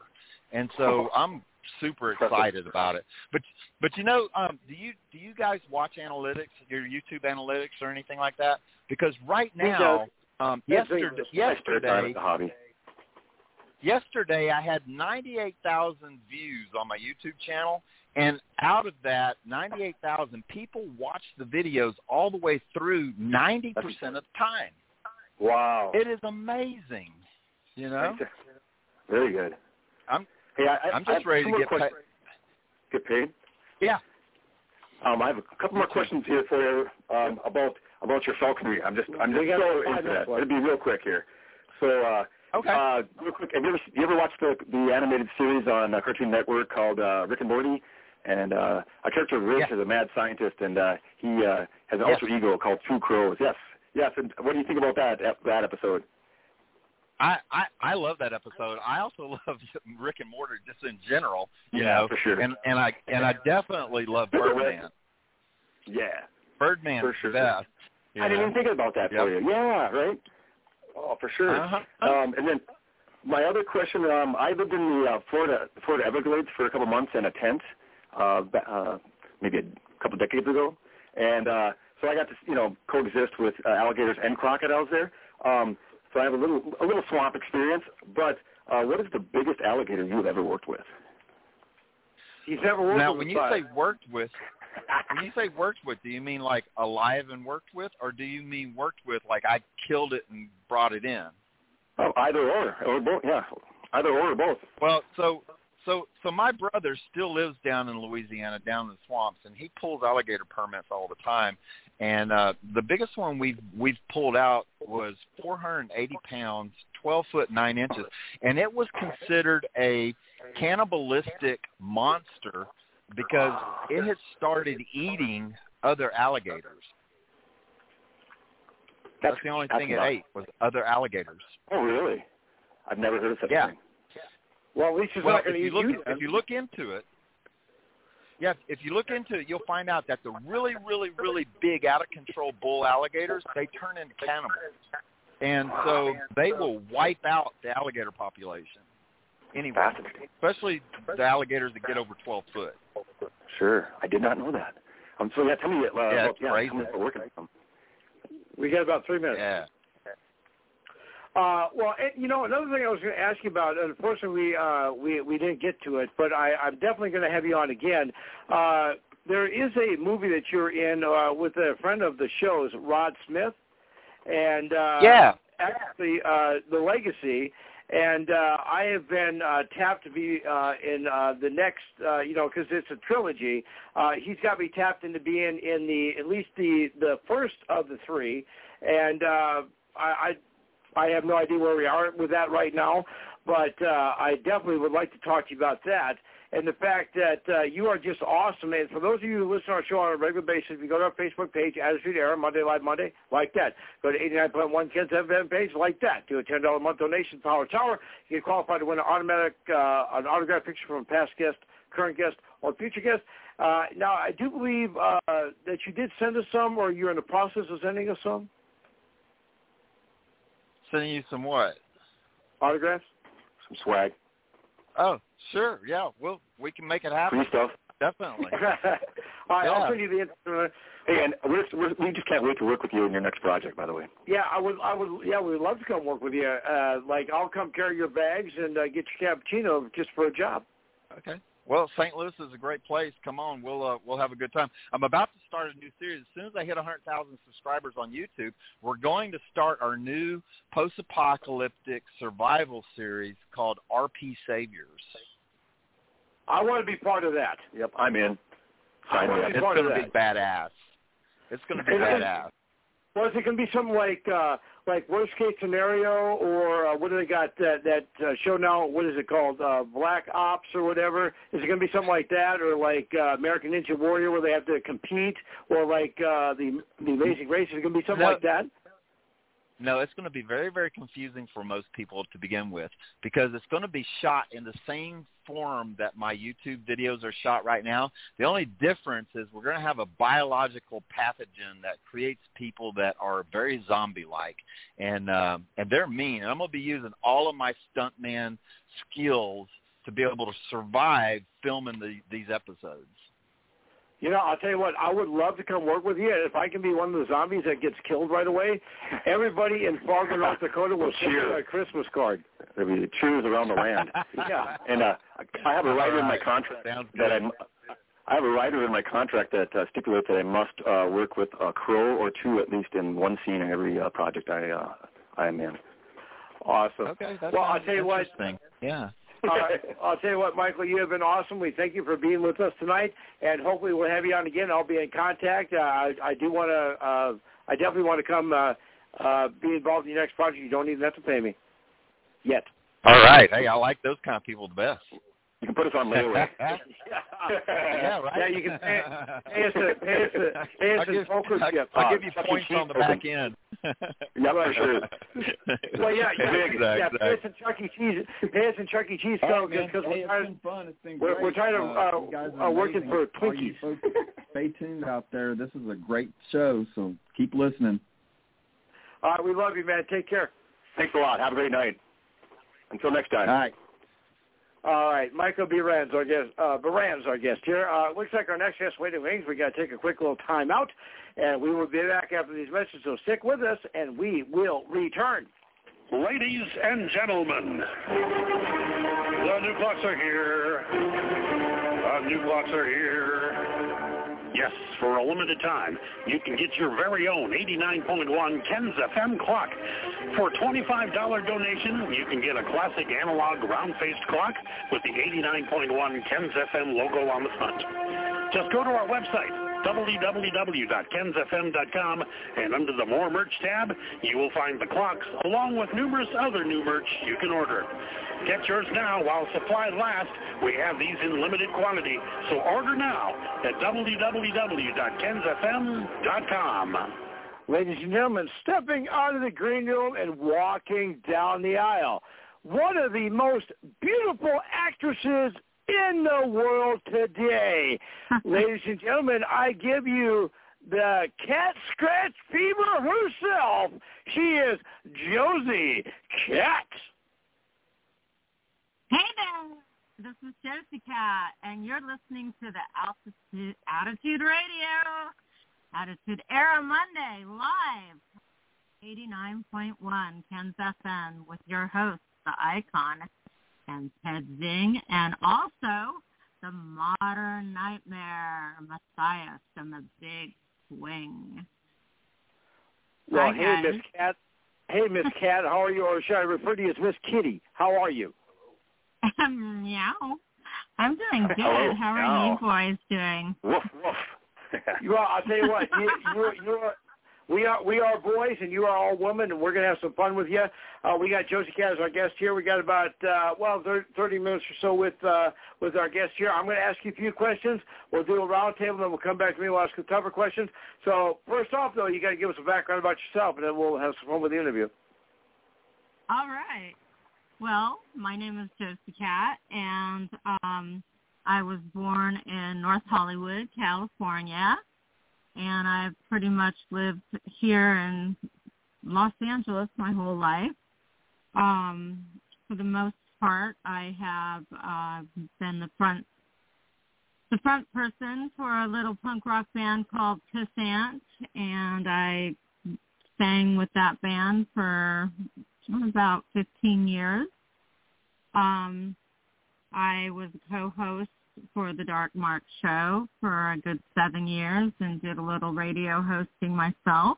And so I'm super excited about it. But but you know, um, do you do you guys watch analytics, your YouTube analytics or anything like that? Because right now, um, yesterday, I yesterday, with the hobby. yesterday I had 98,000 views on my YouTube channel, and out of that 98,000 people watched the videos all the way through 90% of the time. Wow. It is amazing, you know. Very good. I'm Hey, I, I, I'm just have ready two to get paid. Get paid? Yeah. Um, I have a couple more questions here for you um, about about your falconry. I'm just I'm just We got so into that. left. It'll be real quick here. So, uh, Okay. uh, real quick, have you ever you ever watched the the animated series on uh, Cartoon Network called uh, Rick and Morty? And uh, our character Rick Yeah. is a mad scientist, and uh, he uh, has an Yes. alter ego called Two Crows. Yes, yes. And what do you think about that that episode? I, I I love that episode. I also love Rick and Morty just in general, you Yeah, know. for sure. And and I and I definitely love Birdman. Yeah. Birdman For sure. the best. I didn't even think about that for you. Yeah, right. Oh, for sure. Uh-huh. Um, and then my other question, um, I lived in the uh, Florida Florida Everglades for a couple months in a tent, uh, uh, maybe a couple decades ago, and uh, so I got to you know coexist with uh, alligators and crocodiles there. Um, so I have a little a little swamp experience. But uh, what is the biggest alligator you've ever worked with? He's never worked Now, with Now, when you five. say worked with, when you say worked with, do you mean like alive and worked with, or do you mean worked with like I killed it and brought it in? Oh, either or, or both. Yeah, either or, or both. Well, so so so my brother still lives down in Louisiana, down in the swamps, and he pulls alligator permits all the time. And uh, the biggest one we've we've pulled out was 480 pounds, 12 foot nine inches, and it was considered a cannibalistic monster because it had started eating other alligators. That's, the only that's thing it ate was other alligators. Oh, really? I've never heard of such Yeah. a thing. Well, at least he's well, not going to you eat look you. if you look into it, yeah, if you look into it, you'll find out that the really, really, really big, out of control bull alligators they turn into cannibals, and so they will wipe out the alligator population. Anyway, especially the alligators that get over 12 foot. Sure, I did not know that. Um, so yeah, tell me uh, Yeah, about it's yeah, crazy. tell me about working with them. We got about three minutes. Yeah. Uh, well, and, you know, another thing I was going to ask you about. Unfortunately, we uh, we we didn't get to it, but I, I'm definitely going to have you on again. Uh, there is a movie that you're in uh, with a friend of the show's, Rod Smith, and uh, Yeah. actually uh, the Legacy. And uh, I have been uh, tapped to be uh, in uh, the next, uh, you know, because it's a trilogy. Uh, he's got me tapped into being in the at least the the first of the three, and uh, I, I I have no idea where we are with that right now, but uh, I definitely would like to talk to you about that and the fact that uh, you are just awesome. And for those of you who listen to our show on a regular basis, if you go to our Facebook page, Attitude Era, Monday Live Monday, like that. Go to 89.1 Ken's FM page, like that. Do a $10 a month donation, to Power Tower. You get qualified to win an automatic, uh, an autographed picture from a past guest, current guest, or future guest. Uh, now, I do believe uh, that you did send us some, or you're in the process of sending us some Sending you some what? autographs. Some swag, Oh, sure. Yeah. Well, we can make it happen. free stuff. Definitely. All right, Yeah. I'll send you the. Uh, Hey, and we're, we're, we just can't wait to work with you in your next project. By the way. yeah, I would. I would. Yeah, we'd love to come work with you. Uh, like, I'll come carry your bags and uh, get your cappuccino just for a job. Okay. Well, St. Louis is a great place. Come on, we'll uh, we'll have a good time. I'm about to start a new series. As soon as I hit 100,000 subscribers on YouTube, we're going to start our new post-apocalyptic survival series called RP Saviors. I want to be part of that. Yep, I'm in. I Sign me wanna up. be It's part of going to be that. badass. It's going to be And- and- badass. Well, is it going to be something like uh, like worst case scenario, or uh, what do they got that that uh, show now? What is it called? Uh, Black Ops or whatever? Is it going to be something like that, or like uh, American Ninja Warrior, where they have to compete, or like uh, the the Amazing Race? Is it going to be something No. like that? No, it's going to be very, very confusing for most people to begin with because it's going to be shot in the same form that my YouTube videos are shot right now. The only difference is we're going to have a biological pathogen that creates people that are very zombie-like, and uh, and they're mean. And I'm going to be using all of my stuntman skills to be able to survive filming the, these episodes. You know, I'll tell you what, I would love to come work with you. If I can be one of the zombies that gets killed right away, everybody in Fargo, North Dakota will send you a Christmas card. There'll be cheers around the land. Yeah. And uh, I have a writer in my contract Sounds that. I'm. I have a writer in my contract that uh, stipulates that I must uh, work with a crow or two at least in one scene in every uh, project I uh, I am in. Awesome. Okay, that Well, I'll tell you what. interesting. Yeah. All right. I'll tell you what, Michael, you have been awesome. We thank you for being with us tonight, and hopefully we'll have you on again. I'll be in contact. Uh, I, I do want to. Uh, I definitely want to come uh, uh, be involved in your next project. You don't even have to pay me yet. All right. Hey, I like those kind of people the best. You can put us on layaway. yeah, right. Yeah, you can pay, pay us a pay us a pay us I'll a give, poker I'll, chip. I'll give you points on the program. back end. Yeah, for sure. Well, yeah, yeah, Exact, yeah. exact. Pay us in Chuck E. Cheese. Pay us in Chuck E. Cheese All right, man. because Hey, we're it's trying. been fun. It's been We're, great. we're trying to uh, uh, uh, working for Twinkies. folks, stay tuned out there. This is a great show, so keep listening. All right, we love you, man. Take care. Thanks a lot. Have a great night. Until next time. All right. All right, Michael Beran's our guest. Uh, our guest here. Uh, looks like our next guest waiting wings. We got to take a quick little time out, and we will be back after these messages. So stick with us, and we will return. Ladies and gentlemen, the new clocks are here. The new clocks are here. Yes, for a limited time, you can get your very own 89.1 Ken's FM clock. For a $25 donation, you can get a classic analog round-faced clock with the 89.1 Ken's FM logo on the front. Just go to our website, www.kensfm.com, and under the More Merch tab, you will find the clocks along with numerous other new merch you can order. Get yours now while supplies last. We have these in limited quantity, so order now at www.kensfm.com. Ladies and gentlemen, stepping out of the green room and walking down the aisle, one of the most beautiful actresses in the world today. Ladies and gentlemen, I give you the cat scratch fever herself. She is Josie Cat. Hey there, this is Josie Cat, and you're listening to the Altitude, Attitude Radio, Attitude Era Monday, live, 89.1 Ken's FM with your host, the icon, and Ped Zing, and also the modern nightmare, Messiah from the big swing. Well, Hi, hey, guys. Miss Cat. Hey, Miss Cat, how are you? Or should I refer to you as Miss Kitty? How are you? Um, meow. I'm doing good. Hello. How are Meow. you boys doing? Woof woof. Well, I'll tell you what. You, you, you we are we are boys, and you are all women, and we're gonna have some fun with you. Uh, we got Josie Cat as our guest here. We got about uh, well thir- thirty minutes or so with uh, with our guest here. I'm gonna ask you a few questions. We'll do a round table, and then we'll come back to me. We'll ask you tougher questions. So first off, though, you got to give us a background about yourself, and then we'll have some fun with the interview. All right. Well, my name is Josie Cat, and um, I was born in North Hollywood, California, and I've pretty much lived here in Los Angeles my whole life. Um, for the most part, I have uh, been the front the front person for a little punk rock band called Pissant, and I sang with that band for about 15 years. Um, I was a co-host for the Dark Mark show for a good seven years and did a little radio hosting myself.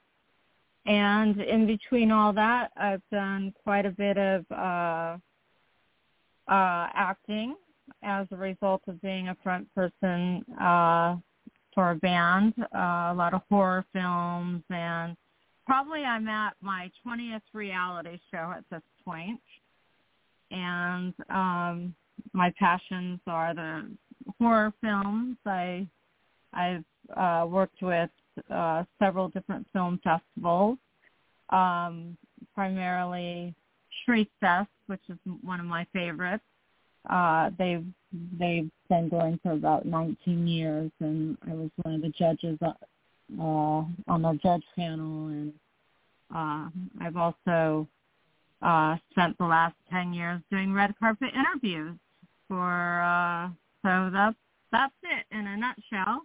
And in between all that, I've done quite a bit of uh, uh, acting as a result of being a front person uh, for a band, uh, a lot of horror films and probably I'm at my 20th reality show at this point. and um, my passions are the horror films. I I've uh, worked with uh, several different film festivals, um, primarily Shriek Fest, which is one of my favorites. Uh, they've they've been going for about 19 years, and I was one of the judges uh, on the judge panel, and uh, I've also uh, spent the last 10 years doing red carpet interviews for. Uh, so that's that's it in a nutshell.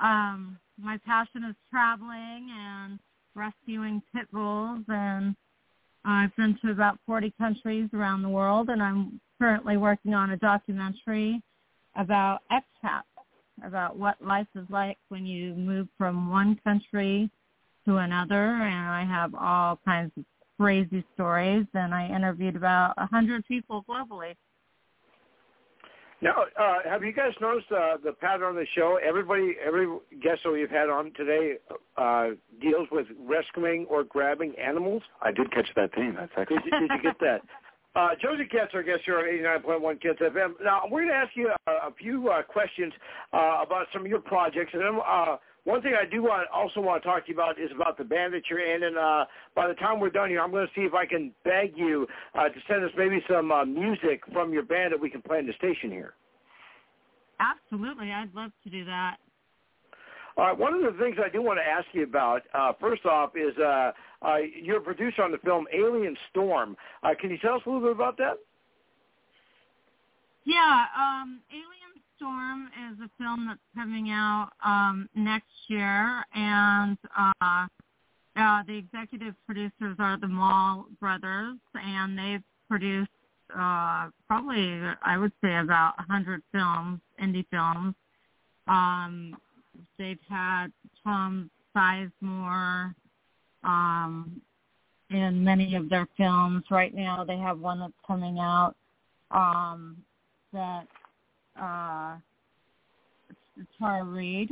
Um, my passion is traveling and rescuing pit bulls, and I've been to about 40 countries around the world, and I'm currently working on a documentary about expats, about what life is like when you move from one country to another, and I have all kinds of crazy stories, and I interviewed about a 100 people globally. Now, uh, have you guys noticed uh, the pattern on the show? Everybody, every guest that we've had on today uh, deals with rescuing or grabbing animals. I did catch that theme. That's excellent. Did you, did you get that? Uh, Josie Katz, our guest here on 89.1 Kens FM. Now, we're going to ask you a, a few uh, questions uh, about some of your projects. And then uh, one thing I do want, also want to talk to you about is about the band that you're in. And uh, by the time we're done here, I'm going to see if I can beg you uh, to send us maybe some uh, music from your band that we can play in the station here. Absolutely. I'd love to do that. All right. One of the things I do want to ask you about, uh, first off, is uh, uh, you're a producer on the film Alien Storm. Uh, can you tell us a little bit about that? Yeah, um, Alien Storm is a film that's coming out um, next year, and uh, uh, the executive producers are the Mall brothers, and they've produced uh, probably, I would say, about 100 films, indie films. Um, they've had Tom Sizemore um, in many of their films. Right now, they have one that's coming out um, that uh, Tara Reid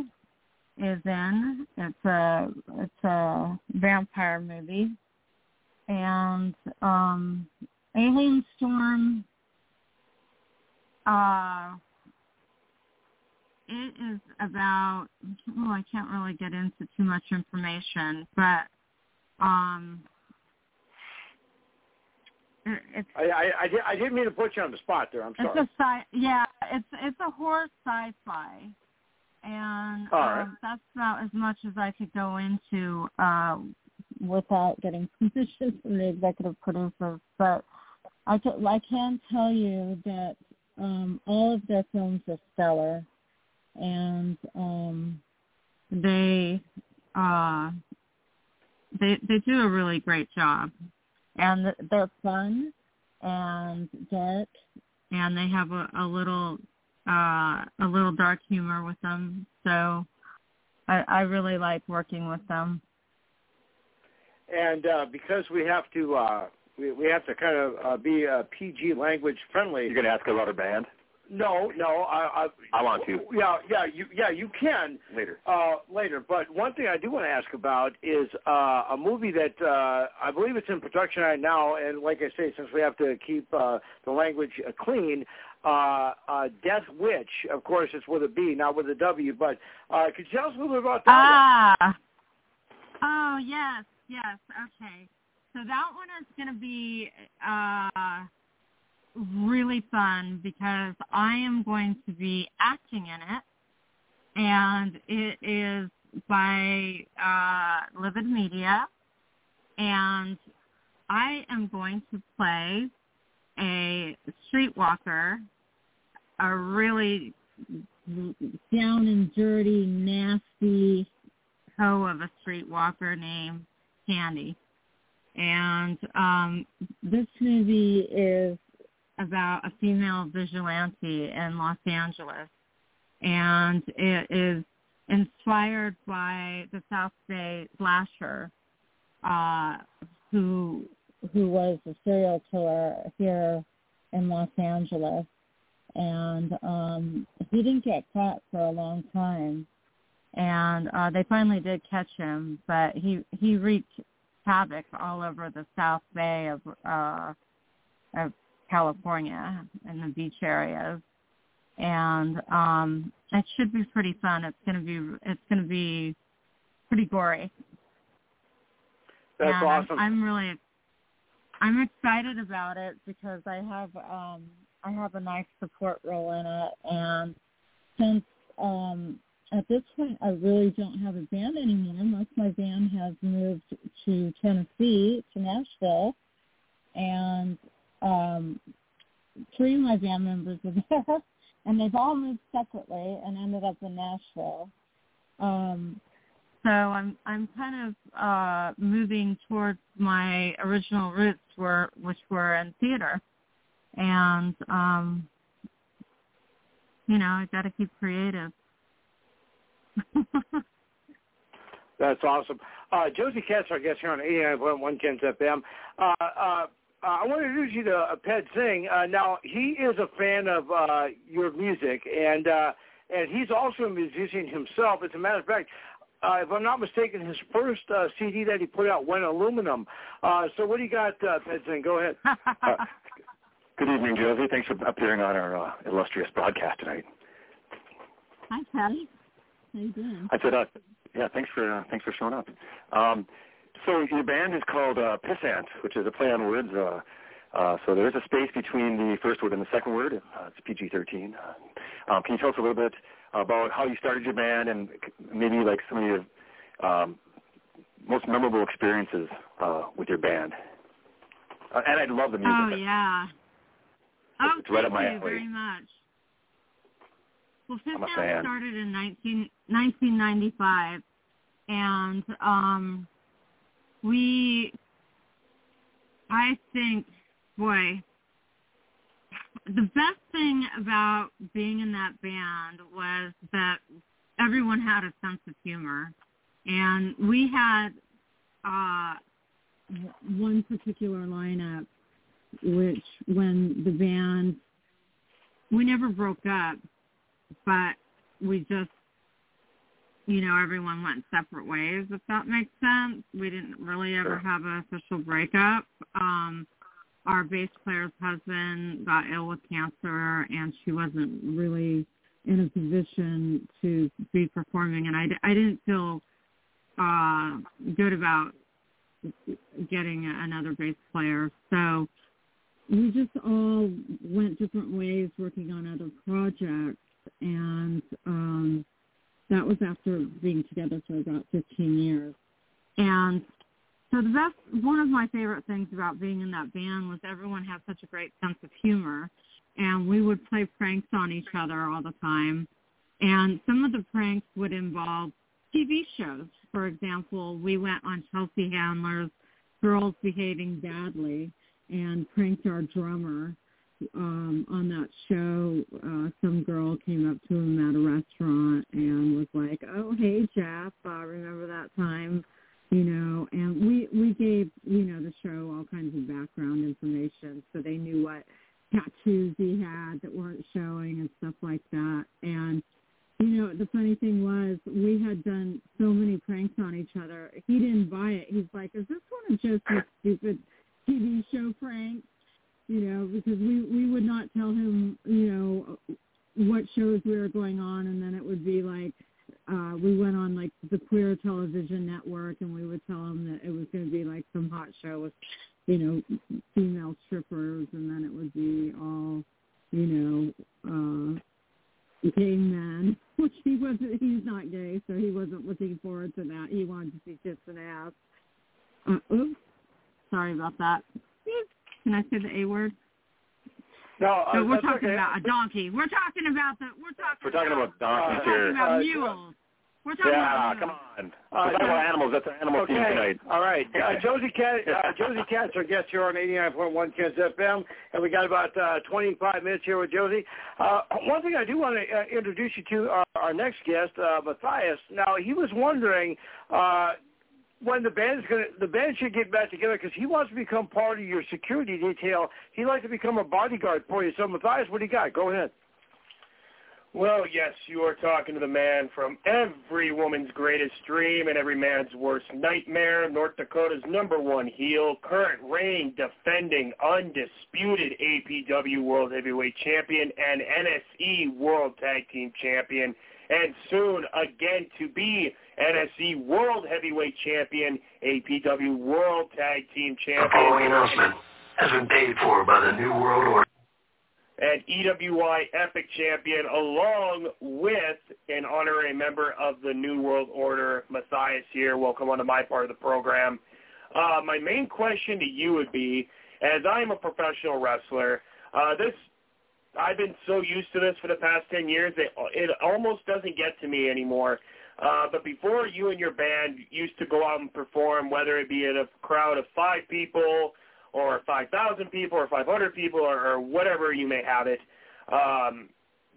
is in. It's a it's a vampire movie, and um, Alien Storm. Uh, it is about. Well, I can't really get into too much information, but um, it's. I, I, I, did, I didn't mean to put you on the spot there. I'm sorry. It's a sci. Yeah, it's it's a horror sci-fi, and right. um, that's about as much as I could go into uh, without getting permission from the executive producers. But I can, I can tell you that um, all of their films are stellar, and um, they uh, they they do a really great job, and they're fun and dark, and they have a, a little uh, a little dark humor with them. So I, I really like working with them. And uh, because we have to uh, we, we have to kind of uh, be uh, PG language friendly. You're going to ask about our band? No, no. I, I, I want to. Yeah, yeah, you, yeah, you can later. Uh, later, but one thing I do want to ask about is uh, a movie that uh, I believe it's in production right now, and like I say, since we have to keep uh, the language uh, clean, uh, uh, Death Witch. Of course, it's with a B, not with a W. But uh, could you tell us a little bit about that? Ah. Oh yes, yes. Okay. So that one is going to be uh, really fun because I am going to be acting in it, and it is by uh, Livid Media, and I am going to play a streetwalker, a really down and dirty, nasty hoe of a streetwalker named Candy. And um, this movie is about a female vigilante in Los Angeles. And it is inspired by the South Bay slasher, uh, who who was a serial killer here in Los Angeles. And um, he didn't get caught for a long time. And uh, they finally did catch him, but he he wreaked havoc all over the South Bay of uh, of California and the beach areas, and um, it should be pretty fun. It's gonna be it's gonna be pretty gory. That's and awesome. I'm, I'm really I'm excited about it because I have um I have a nice support role in it and since um at this point I really don't have a band anymore. Most my band has moved to Tennessee, to Nashville and um three of my band members are there and they've all moved separately and ended up in Nashville. Um so I'm I'm kind of uh moving towards my original roots were which were in theater. And um you know, I gotta keep creative. That's awesome. Uh, Josie Katz, our guest here on 89.1 Ken's FM. Uh, uh, I want to introduce you to uh, Ped Zing. Uh, now, he is a fan of uh, your music, and uh, and he's also a musician himself. As a matter of fact, uh, if I'm not mistaken, his first uh, CD that he put out went aluminum. Uh, so what do you got, uh, Ped Zing? Go ahead. Uh, good evening, Josie. Thanks for appearing on our uh, illustrious broadcast tonight. Hi, Patty. How you doing? I said, uh, yeah, thanks for uh, thanks for showing up. Um, so your band is called uh, Pissant, which is a play on words. Uh, uh, so there is a space between the first word and the second word. Uh, it's PG-13. Uh, um, can you tell us a little bit about how you started your band and maybe like some of your um, most memorable experiences uh, with your band? Uh, and I'd love the music. Oh yeah. Oh, it's right thank up my you alley. very much. Well, Fifth started in 19, 1995, and um, we, I think, boy, the best thing about being in that band was that everyone had a sense of humor, and we had uh, one particular lineup, which when the band, we never broke up, but we just you know, everyone went separate ways, if that makes sense. We didn't really ever have an official breakup. Um, our bass player's husband got ill with cancer, and she wasn't really in a position to be performing, and I, I didn't feel uh, good about getting another bass player. So we just all went different ways working on other projects, and um, that was after being together for about 15 years. And so the best, one of my favorite things about being in that band was everyone had such a great sense of humor. And we would play pranks on each other all the time. And some of the pranks would involve TV shows. For example, we went on Chelsea Handler's Girls Behaving Badly and pranked our drummer um on that show uh some girl came up to him at a restaurant and was like oh hey jeff uh remember that time you know and we we gave you know the show all kinds of background information so they knew what tattoos he had that weren't showing and stuff like that and you know the funny thing was we had done so many pranks on each other he didn't buy it he's like is this one of joseph's stupid tv show pranks you know, because we we would not tell him, you know, what shows we were going on, and then it would be like uh we went on like the queer television network, and we would tell him that it was going to be like some hot show with, you know, female strippers, and then it would be all, you know, uh gay men, which he wasn't. He's not gay, so he wasn't looking forward to that. He wanted to see tits and ass. Uh, oops, sorry about that. Can I say the A word? No, uh, So we're talking okay. about a donkey. We're talking about the. We're talking. We're talking about donkeys We're talking about Uh, mules. We're talking Yeah, about come on. Uh, We're talking about animals. That's our animal okay. theme tonight. All right. Uh, Josie Cat, uh, Josie Katz, our guest here on 89.1 Kens FM, and we got about uh, 25 minutes here with Josie. Uh, one thing I do want to uh, introduce you to our, our next guest, uh, Matthias. Now, he was wondering uh, when the band is going to, the band should get back together because he wants to become part of your security detail. He'd like to become a bodyguard for you. So, Matthias, what do you got? Go ahead. Well, yes, you are talking to the man from every woman's greatest dream and every man's worst nightmare, North Dakota's number one heel, current reigning, defending, undisputed APW World Heavyweight Champion and NSE World Tag Team Champion, and soon again to be NSE World Heavyweight Champion, APW World Tag Team Champion. The following announcement has been paid for by the New World Order. and EWI Epic Champion, along with an honorary member of the New World Order, Matthias here. Welcome onto my part of the program. Uh, my main question to you would be, as I'm a professional wrestler, uh, this I've been so used to this for the past 10 years, it, it almost doesn't get to me anymore. Uh, but before you and your band used to go out and perform, whether it be in a crowd of five people or 5,000 people or 500 people or, or whatever you may have it, um,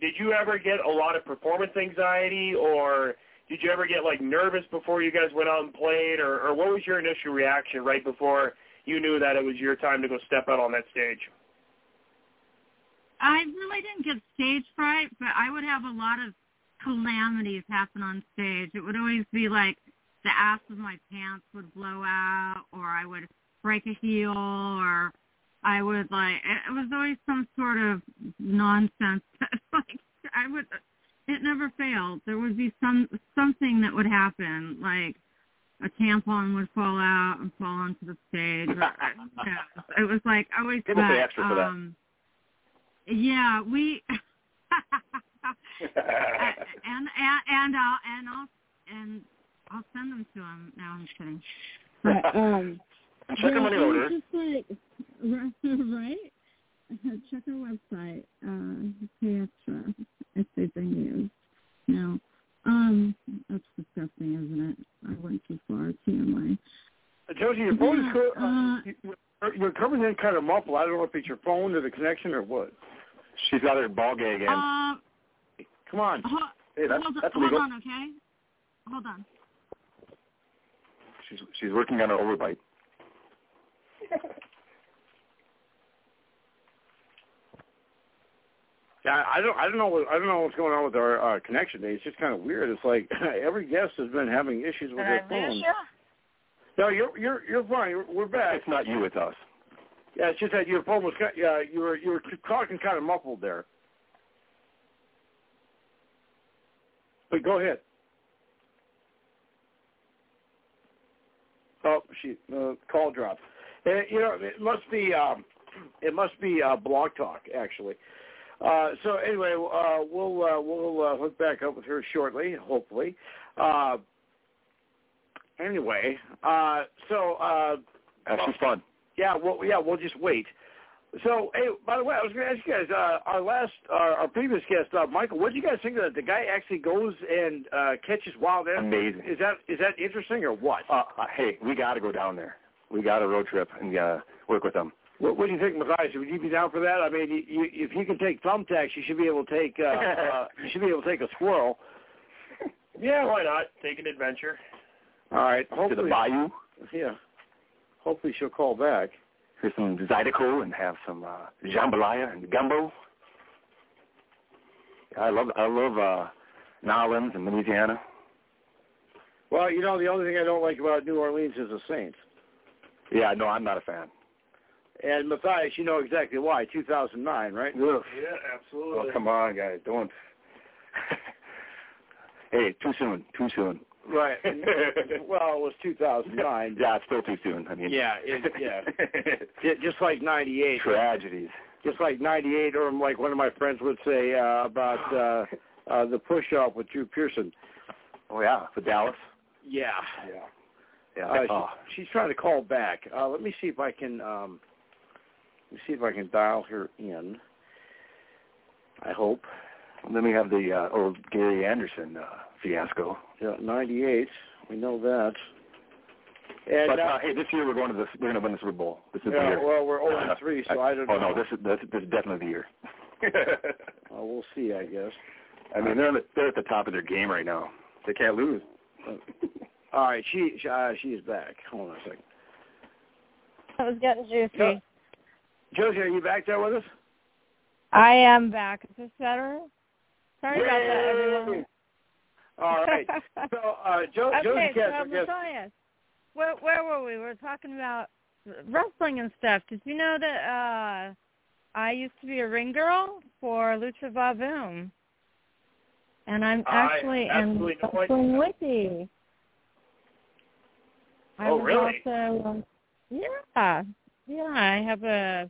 did you ever get a lot of performance anxiety or did you ever get like nervous before you guys went out and played or, or what was your initial reaction right before you knew that it was your time to go step out on that stage? I really didn't get stage fright, but I would have a lot of calamities happen on stage. It would always be like the ass of my pants would blow out, or I would break a heel, or I would like it was always some sort of nonsense. like I would, it never failed. There would be some something that would happen, like a tampon would fall out and fall onto the stage. Yeah, it was like I always People pay extra for that. um, yeah, we and and and I'll and I'll and I'll send them to him. No, I'm just kidding. But um, Check yeah, them on the order. Just like right, check our website. Uh, pay extra if they've been used. No, um, that's disgusting, isn't it? I went too far. TMI. Josie, your phone is co- Uh, you- you're coming in kind of muffled. I don't know if it's your phone or the connection or what. She's got her ball gag in. Uh, Come on. ho- hey, that's hold on, that's hold on, okay? Hold on. She's she's working on her overbite. Yeah, I don't, I don't know, what, I don't know what's going on with our uh, connection. It's just kind of weird. It's like every guest has been having issues with their phone. No, you're, you're, you're fine. You're, we're back. It's not you, it's us. Yeah, it's just that your phone was, ki- yeah, you were, you were talking kind of muffled there. But go ahead. Oh, she, uh, call dropped. Uh, you know, it must be, um, it must be uh, Blog Talk actually. Uh, so anyway, uh, we'll uh, we'll uh, hook back up with her shortly, hopefully. Uh, anyway, uh, so uh, Uh, she's fun. yeah, well, yeah, we'll just wait. So, hey, by the way, I was going to ask you guys, uh, our last, uh, our previous guest, uh, Michael, what do you guys think of that? The guy actually goes and uh, catches wild animals. Amazing. Is that is that interesting or what? Uh, uh, hey, we got to go down there. We got a road trip and uh, work with them. What, what do you think, Matthias? Would you be down for that? I mean, you, you, if you can take thumbtacks, you should be able to take uh, uh, you should be able to take a squirrel. Yeah, why not? Take an adventure. All right, To hopefully, the bayou. yeah. Hopefully, she'll call back. Here's some Zydeco and have some uh, jambalaya and gumbo. I love I love uh, Nolans and Louisiana. Well, you know, the only thing I don't like about New Orleans is the Saints. Yeah, no, I'm not a fan. And Matthias, you know exactly why. 2009, right? Ugh. Yeah, absolutely. Oh, come on, guys, don't. hey, too soon, too soon. Right. well, it was 2009. Yeah, it's still too soon. I mean, Yeah, it, yeah. Ju- Just like 98. Tragedies. Just like 98, or like one of my friends would say uh, about uh, uh, the push-up with Drew Pearson. Oh yeah, for Dallas. Yeah. Yeah. Yeah. Uh, oh. she, she's trying to call back. Uh, let me see if I can. Um, let me see if I can dial her in. I hope. And then we have the uh, old Gary Anderson uh, fiasco. Yeah, 98. We know that. And but uh, uh, hey, this year we're going to the we're going to win the Super Bowl. This is the year. well, we're 0 and 3, so I don't oh know. no, this is this, this is definitely the year. Uh, we'll see, I guess. I mean, they're they're at the top of their game right now. They can't lose. All right, she she, uh, she is back. Hold on a second. It was getting juicy. No. Josie, are you back there with us? I am back. Is this better? Sorry about that, everyone. All right. So, uh, jo- okay, Josie so Katz, I. Matthias, where where were we? We were talking about wrestling and stuff. Did you know that uh I used to be a ring girl for Lucha Vavoom? And I'm actually in. Wrestling Wiki. I Oh, really? Also, um, yeah, yeah. I have a.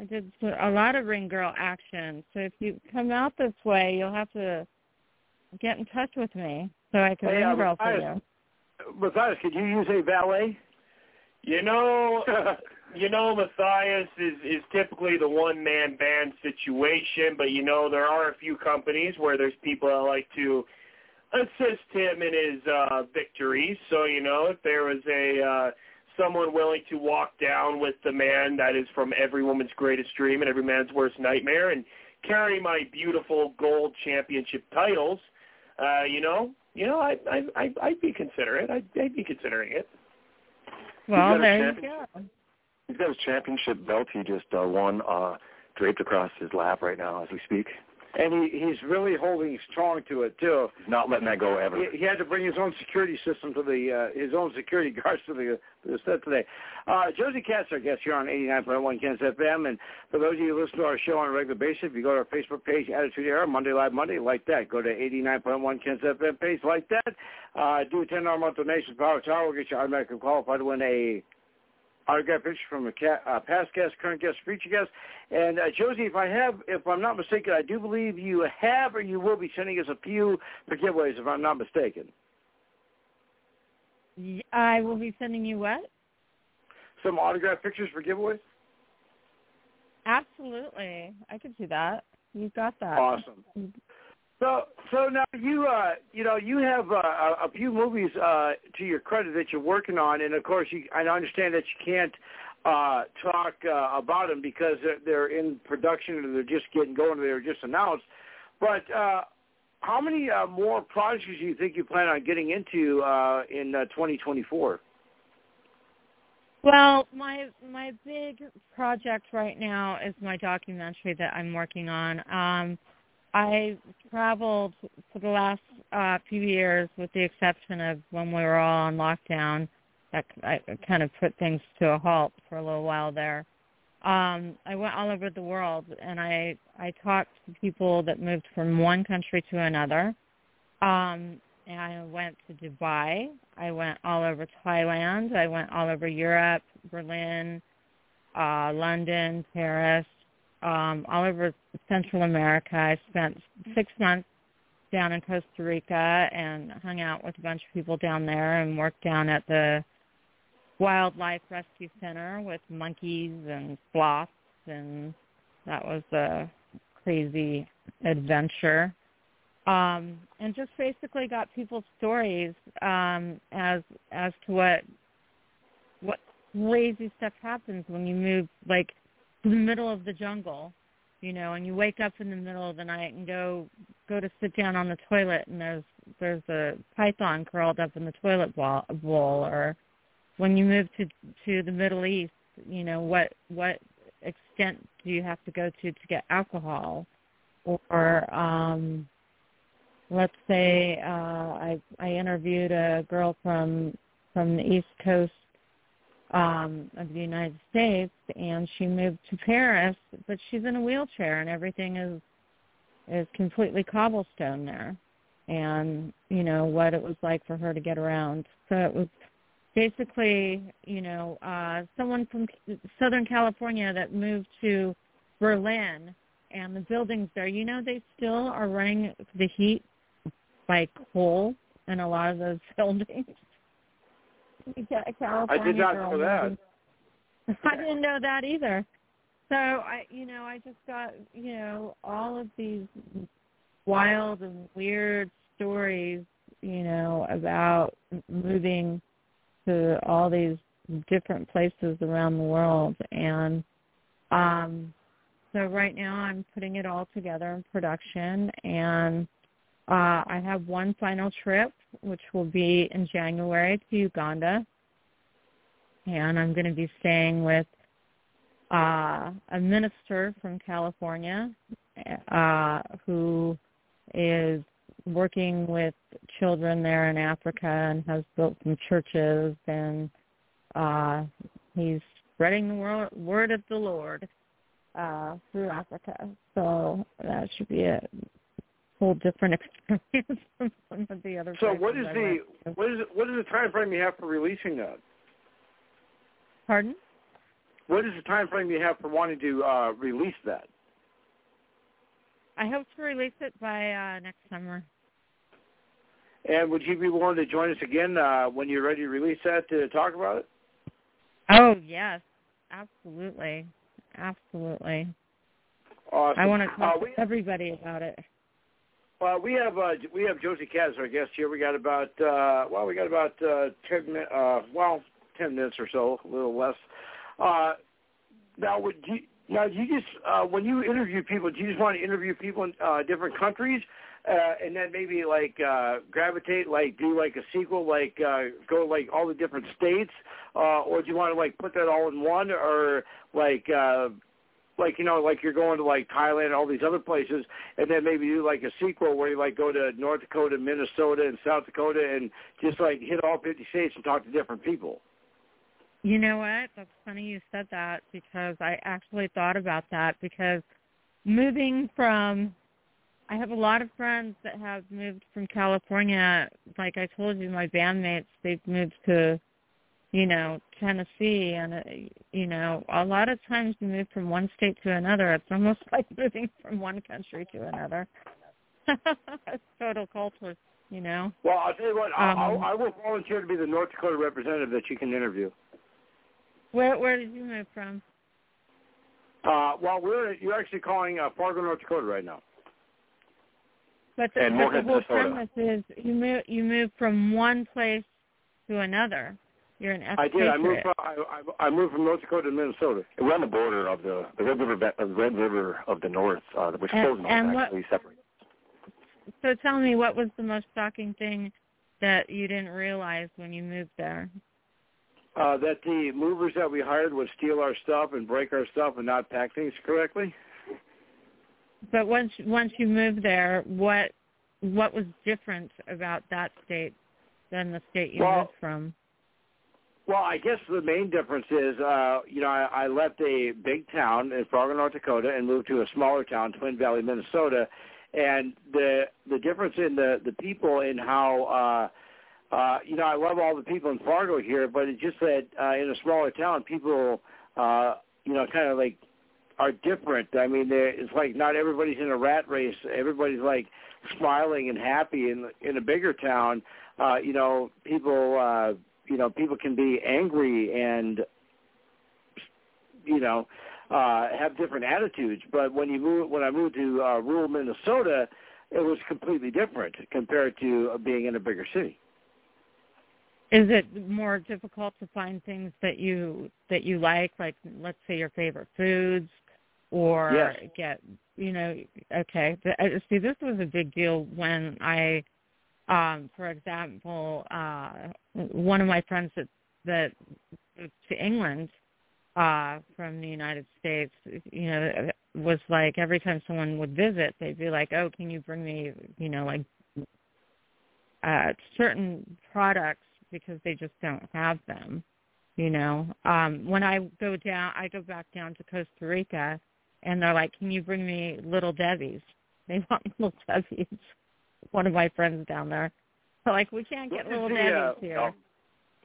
I did a lot of ring girl action. So if you come out this way, you'll have to get in touch with me so I can Hey, ring girl for you. Matthias, could you use a valet? You know, you know, Matthias is is typically the one man band situation, but you know there are a few companies where there's people that like to assist him in his uh victories. So you know, if there was a uh someone willing to walk down with the man that is from every woman's greatest dream and every man's worst nightmare and carry my beautiful gold championship titles, uh, you know, you know, I I I I'd be considerate. I'd, I'd be considering it. Well, there you go. He's got his championship belt. He just uh, won, uh, draped across his lap right now as we speak. And he, he's really holding strong to it too. He's not letting that go ever. He, he had to bring his own security system to the uh, his own security guards to the, to the set today. Uh, Josie Katz, our guest here on 89.1 Kens FM, and for those of you who listen to our show on a regular basis, if you go to our Facebook page, Attitude Era, Monday Live Monday, like that. Go to 89.1 Kens FM page, like that. Uh, do a $10 month donation, Power Tower will get you automatically qualified to win a autograph picture from a ca- uh, past guest, current guest, future guest. And uh, Josie, if I have, if I'm not mistaken, I do believe you have or you will be sending us a few for giveaways, if I'm not mistaken. I will be sending you what? Some autograph pictures for giveaways. Absolutely, I could do that. You've got that. Awesome. So, so now you, uh, you know, you have uh, a, few movies uh, to your credit that you're working on, and of course, you, I understand that you can't uh, talk uh, about them because they're, they're in production or they're just getting going or they were just announced. But uh, how many uh, more projects do you think you plan on getting into uh, in uh, 2024? Well, my my big project right now is my documentary that I'm working on. Um, I traveled for the last uh, few years, with the exception of when we were all on lockdown. That I kind of put things to a halt for a little while there. Um, I went all over the world, and I I talked to people that moved from one country to another. Um, and I went to Dubai. I went all over Thailand. I went all over Europe, Berlin, uh, London, Paris, um, all over Central America. I spent six months down in Costa Rica and hung out with a bunch of people down there and worked down at the Wildlife Rescue Center with monkeys and sloths, and that was a crazy adventure um, and just basically got people's stories um, as as to what what crazy stuff happens when you move like the middle of the jungle, you know, and you wake up in the middle of the night and go go to sit down on the toilet and there's there's a python curled up in the toilet bowl, or when you move to to the Middle East, you know, what what extent do you have to go to to get alcohol? Or um let's say uh, I I interviewed a girl from from the East Coast um, of the United States, and she moved to Paris, but she's in a wheelchair, and everything is is completely cobblestone there, and you know what it was like for her to get around. So it was basically you know uh, someone from Southern California that moved to Berlin. And the buildings there, you know, they still are running the heat by coal in a lot of those buildings. California I did not know that. I didn't know that either. So I, you know, I just got, you know, all of these wild and weird stories, you know, about moving to all these different places around the world and um so right now I'm putting it all together in production and uh, I have one final trip, which will be in January to Uganda, and I'm going to be staying with uh, a minister from California uh, who is working with children there in Africa and has built some churches and uh he's spreading the word, word of the Lord uh through Africa. So that should be a whole different experience from some of the other So what is I the what is what is the time frame you have for releasing that? Pardon? What is the time frame you have for wanting to uh, release that? I hope to release it by uh next summer. And would you be willing to join us again uh, when you're ready to release that to talk about it? Oh yes, absolutely, absolutely. Awesome. I want to talk Uh, we, to everybody about it. Uh, we have uh, we have Josie as our guest here. We got about uh, well, we got about uh, ten uh, well ten minutes or so, a little less. Uh, now, would you now you just uh, when you interview people, do you just want to interview people in uh, different countries? Uh, and then maybe like uh, gravitate, like do like a sequel, like uh, go like all the different states, uh, or do you want to like put that all in one, or like uh, like you know like you're going to like Thailand and all these other places, and then maybe do like a sequel where you like go to North Dakota, Minnesota, and South Dakota, and just like hit all 50 states and talk to different people. You know what? That's funny you said that because I actually thought about that because moving from I have a lot of friends that have moved from California. Like I told you, my bandmates, they've moved to, you know, Tennessee, and uh, you know, a lot of times you move from one state to another. It's almost like moving from one country to another. it's total culture, you know. Well, I'll tell you what, Um, I'll, I will volunteer to be the North Dakota representative that you can interview. Where where did you move from? Uh, well, we're you're actually calling uh, Fargo, North Dakota right now. But the, And but the whole Minnesota. premise is you move you move from one place to another. You're an I did. I moved from I, I, I moved from North Dakota to Minnesota. We're on the border of the the Red River, ba- uh, Red River of the North, uh, which And- Frozen and what- actually separates. So tell me, what was the most shocking thing that you didn't realize when you moved there? Uh, that the movers that we hired would steal our stuff and break our stuff and not pack things correctly. But once once you moved there, what what was different about that state than the state you Well, moved from? Well, I guess the main difference is, uh, you know, I, I left a big town in Fargo, North Dakota, and moved to a smaller town, Twin Valley, Minnesota, and the the difference in the the people and how, uh, uh, you know, I love all the people in Fargo here, but it's just that uh, in a smaller town, people, uh, you know, kind of like are different. I mean, it's like not everybody's in a rat race. Everybody's like smiling and happy. In in a bigger town, uh, you know, people. Uh, you know people can be angry and you know uh have different attitudes but when you move when i moved to uh rural minnesota it was completely different compared to uh, being in a bigger city Is it more difficult to find things that you that you like, like let's say your favorite foods, or Yes. get you know? Okay, uh, see, this was a big deal when I, um, for example, uh, one of my friends that that moved to England uh from the United States, you know, was like every time someone would visit, they'd be like, "Oh, can you bring me, you know, like uh certain products because they just don't have them you know? Um when i go down i go back down to costa rica and they're like can you bring me little debbie's? They want little debbie's one of my friends down there. Like we can't get What little the, uh, here.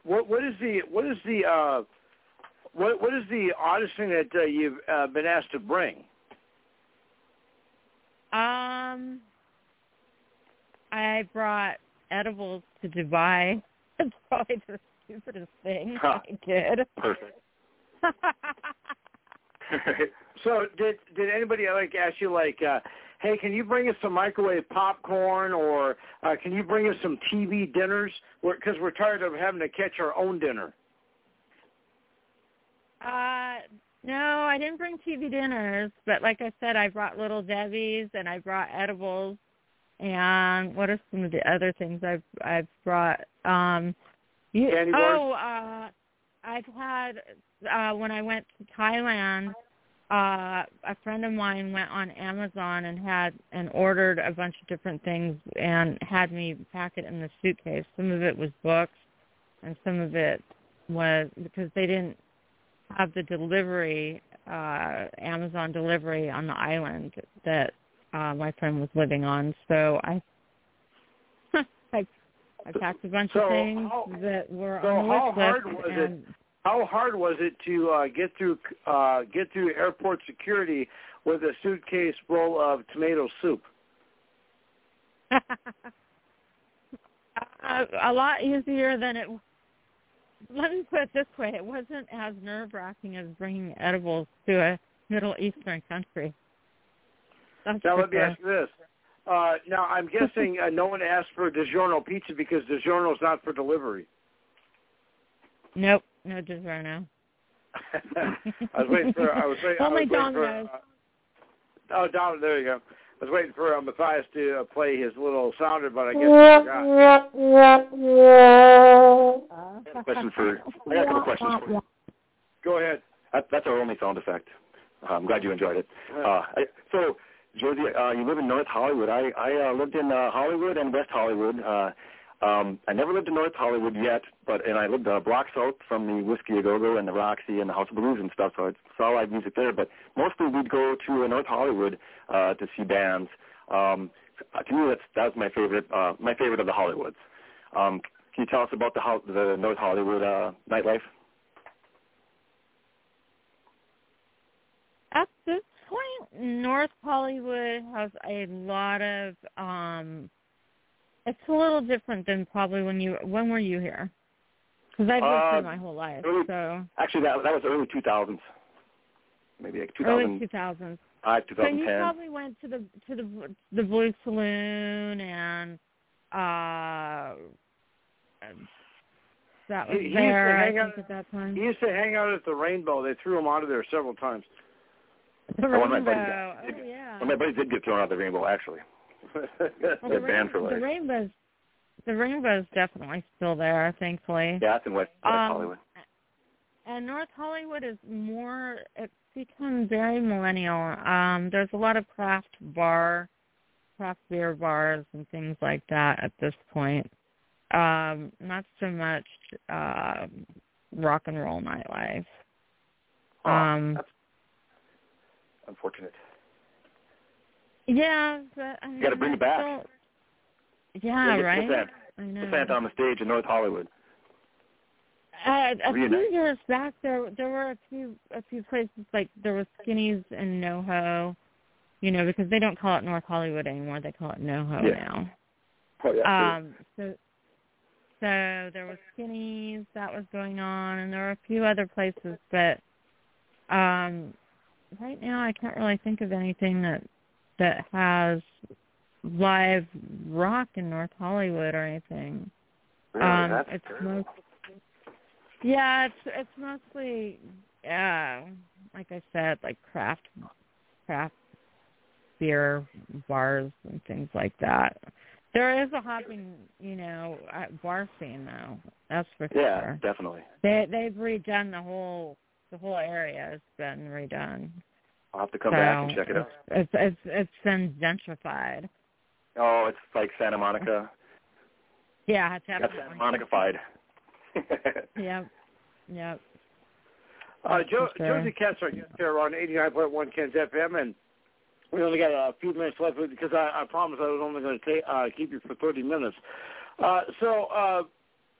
what what is the what is the uh what what is the oddest thing that uh, you've uh, been asked to bring? Um i brought edibles to dubai. It's probably the stupidest thing Huh. i did. Perfect. so did did anybody like ask you like uh hey can you bring us some microwave popcorn or uh can you bring us some tv dinners because we're tired of having to catch our own dinner Uh, no, I didn't bring TV dinners, but like I said, I brought Little Debbie's and I brought edibles. And what are some of the other things I've I've brought? Um, you, oh, uh, I've had uh, when I went to Thailand, uh a friend of mine went on Amazon and had and ordered a bunch of different things and had me pack it in the suitcase. Some of it was books and some of it was because they didn't have the delivery uh Amazon delivery on the island that uh my friend was living on. So I I I packed a bunch So of things how- that were so on the how wish hard list was it and How hard was it to uh, get through uh, get through airport security with a suitcase full of tomato soup? a, a lot easier than it. Let me put it this way: it wasn't as nerve wracking as bringing edibles to a Middle Eastern country. That's Now let me sure. ask you this. Uh, now I'm guessing uh, no one asked for DiGiorno pizza because DiGiorno is not for delivery. Nope, no DiGiorno. I was waiting for. I was waiting. Only I was waiting Domino's. For, uh, oh, Dom, there you go. I was waiting for uh, Matthias to uh, play his little sounder, but I guess he forgot. Question for I got a couple questions for you. Go ahead. That, that's our only sound effect. Uh, I'm glad you enjoyed it. Uh, I, so, Josie, uh, you live in North Hollywood. I, I uh, lived in uh, Hollywood and West Hollywood. Uh, um, I never lived in North Hollywood yet, but and I lived a block south from the Whiskey A Go Go and the Roxy and the House of Blues and stuff. So I saw live music there. But mostly we'd go to uh, North Hollywood uh, to see bands. Um, uh, to me, that's that's my favorite. Uh, my favorite of the Hollywoods. Um, can you tell us about the the North Hollywood uh, nightlife? At this point, North Hollywood has a lot of. um It's a little different than probably when you. When were you here? Because I've lived Uh, here my whole life, early- so Actually, that that was early 2000s, maybe like early 2005, 2000s. 2010. So you probably went to the to the the Blue Saloon and uh that was He- he used to there I hang think out- at that time. He used to hang out at the Rainbow. They threw him out of there several times. The One of my Rainbow. buddies- Oh yeah. One of my buddies did get thrown out of the rainbow, actually. Well, They're the, banned for rain, the rainbow's the rainbow's definitely still there, thankfully. Yeah, that's in West, West Um, Hollywood. And North Hollywood is more it's become very millennial. Um, there's a lot of craft bar craft beer bars and things like that at this point. Um, not so much uh rock and roll nightlife. Oh, um that's unfortunate. Yeah, but I mean, You got to bring it back. still- yeah, Get right. Ant- I know. Cliff on the stage in North Hollywood. Uh, a few years back, there there were a few a few places like there was Skinny's in NoHo, you know, because they don't call it North Hollywood anymore; they call it NoHo Yeah. now. Oh yeah. Um, so so there was Skinny's that was going on, and there were a few other places, but um, right now I can't really think of anything that that has live rock in North Hollywood or anything. Really? Um, That's it's terrible. most, yeah, it's it's mostly uh like I said, like craft craft beer bars and things like that. There is a hopping, you know, uh, bar scene though. That's for sure. Yeah, definitely. They they've redone the whole the whole area has been redone. I'll have to come so back and check it out. It's it's it's been gentrified. Oh, it's like Santa Monica. Yeah, it's That's definitely. Santa Monica-fied. Yep. Yep. Uh, That's jo- sure. Josie Katz, our guest here on 89.1 Ken's FM, and we only got a few minutes left because I, I promised I was only going to ta- uh, keep you for 30 minutes. Uh, so, uh,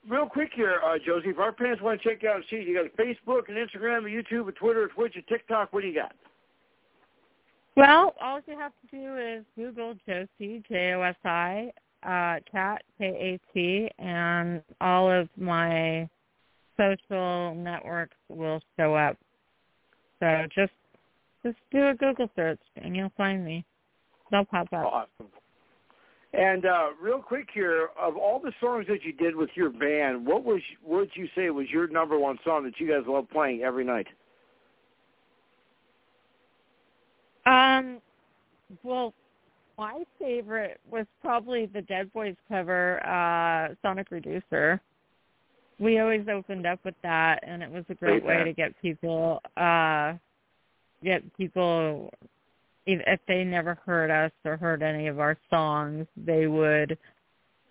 real quick here, uh, Josie, if our parents want to check you out and see you, you got a Facebook, and Instagram, a YouTube, a Twitter, a Twitch, a TikTok. What do you got? Well, all you have to do is Google Josie J O S I uh, Cat K A T, and all of my social networks will show up. So just just do a Google search and you'll find me. They'll pop up. Awesome. And uh, real quick here, of all the songs that you did with your band, what was what would you say was your number one song that you guys love playing every night? Um, well, my favorite was probably the Dead Boys cover, uh, Sonic Reducer. We always opened up with that, and it was a great way to get people, uh, get people if, if they never heard us or heard any of our songs, they would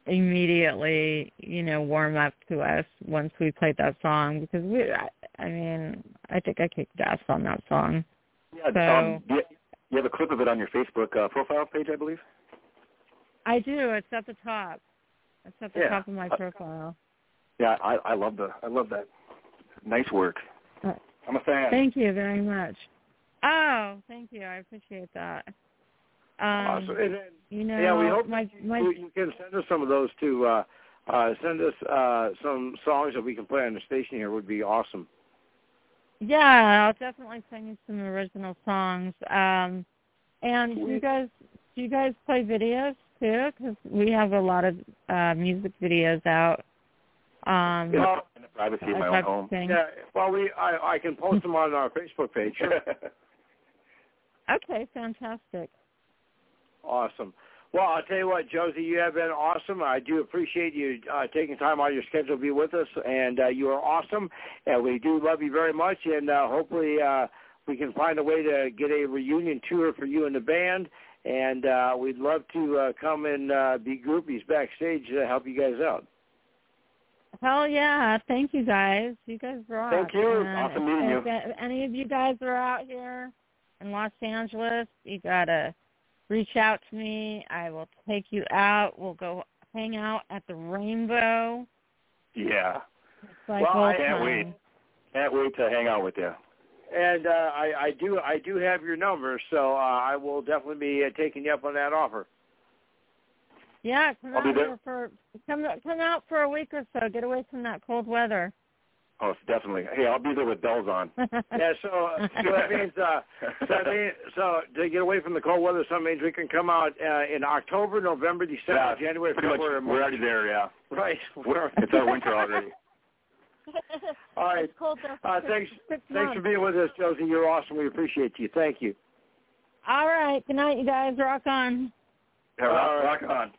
immediately, you know, warm up to us once we played that song because we I, I mean, I think I kicked ass on that song. Yeah, So- um, you, have a clip of it on your Facebook uh, profile page, I believe. I do. It's at the top. It's at the Yeah. top of my profile. Yeah, I, I love the I love that. Nice work. Uh, I'm a fan. Thank you very much. Oh, thank you. I appreciate that. Um, awesome. And then, You know, yeah, we hope my my you, you can send us some of those to uh, uh, send us uh, some songs that we can play on the station here. Would be awesome. Yeah, I'll definitely send you some original songs. Um, and do you guys do you guys play videos too? Because we have a lot of uh, music videos out. Um, Yeah. In the privacy of my own home. thing. Yeah. Well, we I, I can post them on our Facebook page. Okay, fantastic. Awesome. Well, I'll tell you what, Josie, you have been awesome. I do appreciate you uh, taking time out of your schedule to be with us, and uh, you are awesome. And we do love you very much, and uh, hopefully uh, we can find a way to get a reunion tour for you and the band. And uh, we'd love to uh, come and uh, be groupies backstage to help you guys out. Hell yeah! Thank you guys. You guys rock. Thank you. And Awesome meeting you. Any of you guys are out here in Los Angeles, you gotta reach out to me. I will take you out. We'll go hang out at the Rainbow. Yeah. It's like well, I can't times. wait. Can't wait to hang out with you. And uh, I, I do I do have your number, so uh, I will definitely be uh, taking you up on that offer. Yeah, come I'll be out there. for come come out for a week or so. Get away from that cold weather. Oh, definitely. Hey, I'll be there with bells on. Yeah, so, so that means uh, so, that means, so to get away from the cold weather, so that means we can come out uh, in October, November, December, Yeah, January, pretty much, February. we're already there. Yeah. Right. We're, it's our winter already. All right. It's cold there Uh, thanks, six thanks for being with us, Josie. You're awesome. We appreciate you. Thank you. All right. Good night, you guys. Rock on. Yeah, rock, All right. rock on.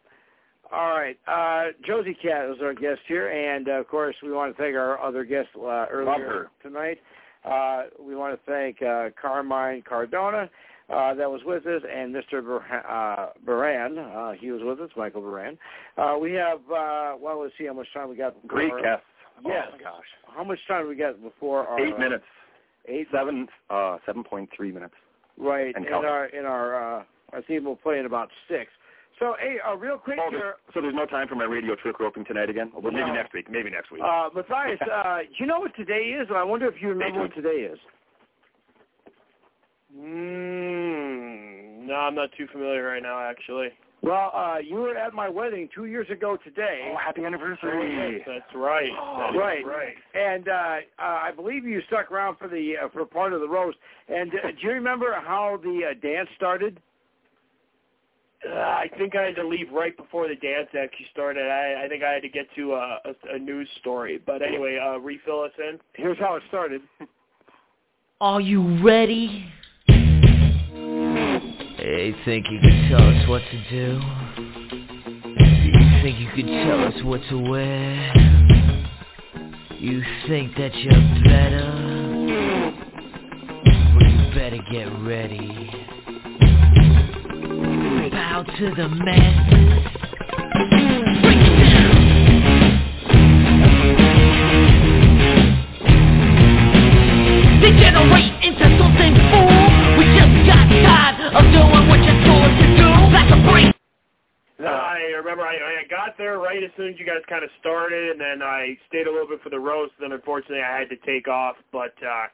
All right. Uh, Josie Cat is our guest here, and uh, of course, we want to thank our other guests uh, earlier tonight. Uh, we want to thank uh, Carmine Cardona uh, that was with us, and Mr. Bar- uh, Baran. Uh, he was with us, Michael Baran. Uh, we have, uh, well, let's see how much time we got. Before Great guest. Yes. Oh my gosh. How much time we got before our Eight minutes. Eight. Seven. Uh, seven point three minutes. Right. And in counting. our in our uh, our theme will play in about six. So, hey, uh, real quick Oh, here. there's- so there's no time for my radio trick roping tonight again? Well, maybe No. next week. Maybe next week. Uh, Matthias, uh, do you know what today is? I wonder if you remember what today is. Mm, no, I'm not too familiar right now, actually. Well, uh, you were at my wedding two years ago today. oh, happy anniversary. That's right. That is right. right. And uh, uh, I believe you stuck around for the uh, for part of the roast. And uh, do you remember how the uh, dance started? Uh, I think I had to leave right before the dance actually started. I, I think I had to get to a, a, a news story. But anyway, uh, refill us in. Here's how it started. Are you ready? Hey, think you can tell us what to do? You think you can tell us what to wear? You think that you're better? Well, you better get ready. Bow to the masses. Degenerate into something fool. We just got tired of doing what you're to do. A break. Uh, I remember I, I got there right as soon as you guys kind of started, and then I stayed a little bit for the roast. Then unfortunately I had to take off. But uh,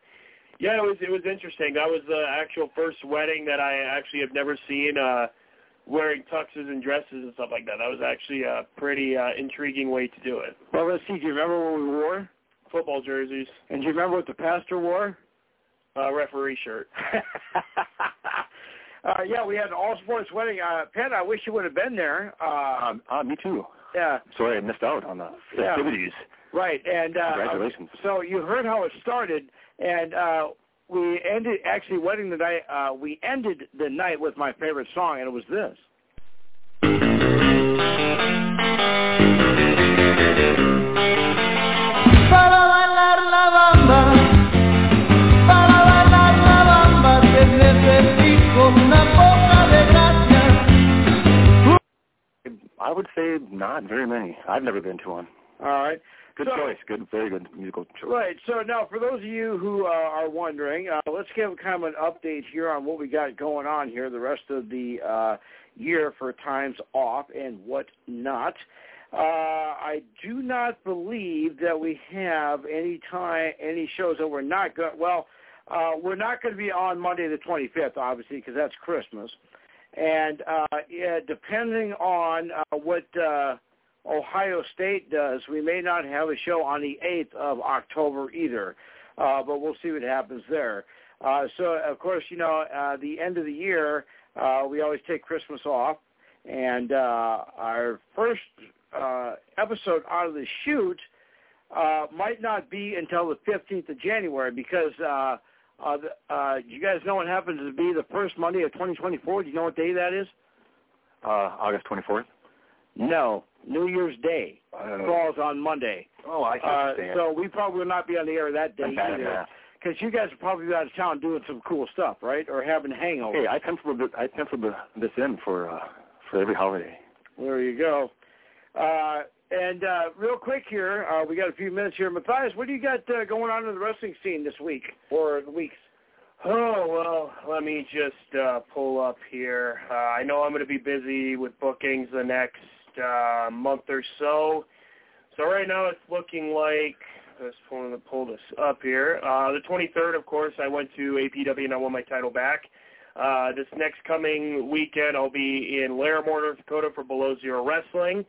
yeah, it was it was interesting. That was the actual first wedding that I actually have never seen uh, wearing tuxes and dresses and stuff like that. That was actually a pretty uh, intriguing way to do it. Well, let's see. Do you remember what we wore? Football jerseys, And do you remember what the pastor wore? uh, referee shirt. uh, yeah, we had an all sports wedding. Uh, Penn, I wish you would have been there. Uh, Um, uh, me too. yeah, Sorry I missed out on the festivities. Yeah. right. And uh, Congratulations. So you heard how it started, and uh, we ended actually wedding the night. Uh, we ended the night with my favorite song, and it was this. I would say not very many. I've never been to one. All right. Good So- choice. Good, very good musical choice. Right. So now, for those of you who uh, are wondering, uh, let's give kind of an update here on what we got going on here the rest of the uh, year for times off and what not. Uh, I do not believe that we have any time, any shows that we're not going. Well, uh, we're not going to be on Monday the 25th, obviously, because that's Christmas. And uh, yeah, depending on uh, what uh, Ohio State does, we may not have a show on the 8th of October either, uh, but we'll see what happens there. Uh, so, of course, you know, uh, the end of the year, uh, we always take Christmas off, and uh, our first uh, episode out of the shoot uh, might not be until the 15th of January because uh, uh, the, uh, you guys know what happens to be the first Monday of 2024? Do you know what day that is? Uh, August 24th. No, New Year's Day falls on Monday. Oh, I Uh, understand. so we probably will not be on the air that day I'm bad at either. Because you guys will probably be out of town doing some cool stuff, right? Or having hangovers. Hey, I penciled it- I penciled the- this in for uh, for every holiday. There you go. Uh, and uh, real quick here, uh, we got a few minutes here. Matthias, what do you got uh, going on in the wrestling scene this week or the weeks? Oh well, let me just uh, pull up here. Uh, I know I'm going to be busy with bookings the next uh, month or so. So right now it's looking like let's pull, pull this up here. Uh, the 23rd, of course, I went to APW and I won my title back. Uh, this next coming weekend, I'll be in Larimore, North Dakota for Below Zero Wrestling.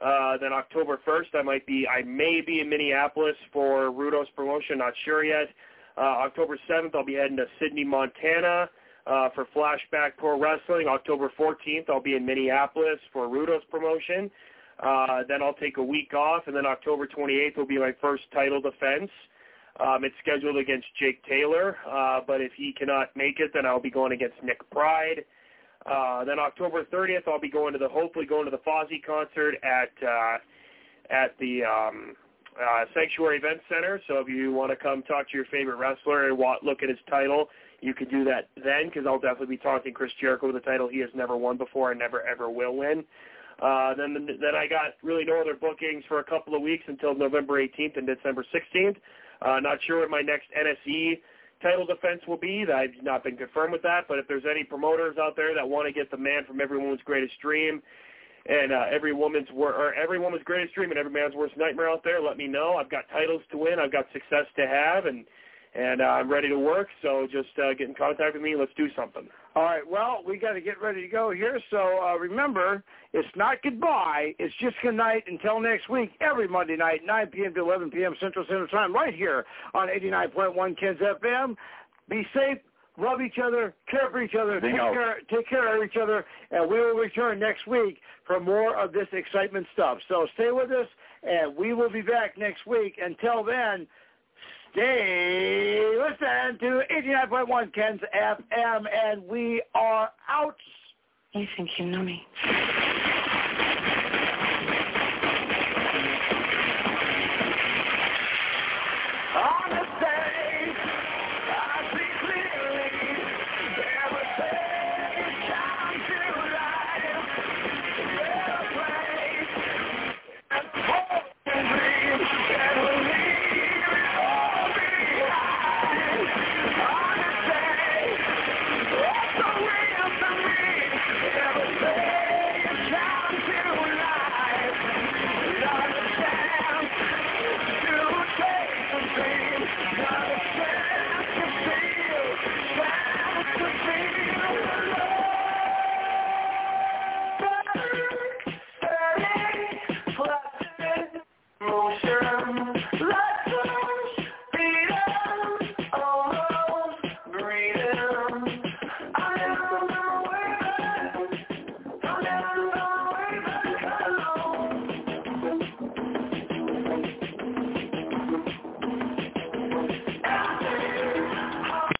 Uh, then October 1st, I might be, I may be in Minneapolis for Rudo's promotion, not sure yet. Uh, October 7th, I'll be heading to Sidney, Montana uh, for Flashback Pro Wrestling. October 14th, I'll be in Minneapolis for Rudo's promotion. Uh, then I'll take a week off, and then October 28th will be my first title defense. Um, it's scheduled against Jake Taylor, uh, but if he cannot make it, then I'll be going against Nick Pride. Uh, then October 30th, I'll be going to the hopefully going to the Fozzy concert at uh, at the um, uh, Sanctuary Event Center. So if you want to come talk to your favorite wrestler and wa- look at his title, you can do that then because I'll definitely be taunting Chris Jericho with a title he has never won before and never ever will win. Uh, then then I got really no other bookings for a couple of weeks until November 18th and December 16th. Uh, not sure what my next NSE title defense will be. I've not been confirmed with that, but if there's any promoters out there that want to get the man from every woman's greatest dream and uh, every woman's wor- or every woman's greatest dream and every man's worst nightmare out there, let me know. I've got titles to win. I've got success to have, and and uh, I'm ready to work. So just uh, get in contact with me. Let's do something. All right, well, we got to get ready to go here. So uh, remember, it's not goodbye. It's just good night until next week, every Monday night, 9 p.m. to 11 p.m. Central Standard Time, right here on 89.1 Kens FM. Be safe. Love each other, care for each other, take care, take care of each other, and we will return next week for more of this excitement stuff. So stay with us, and we will be back next week. Until then, stay listen to 89.1 Ken's FM, and we are out. You think you know me.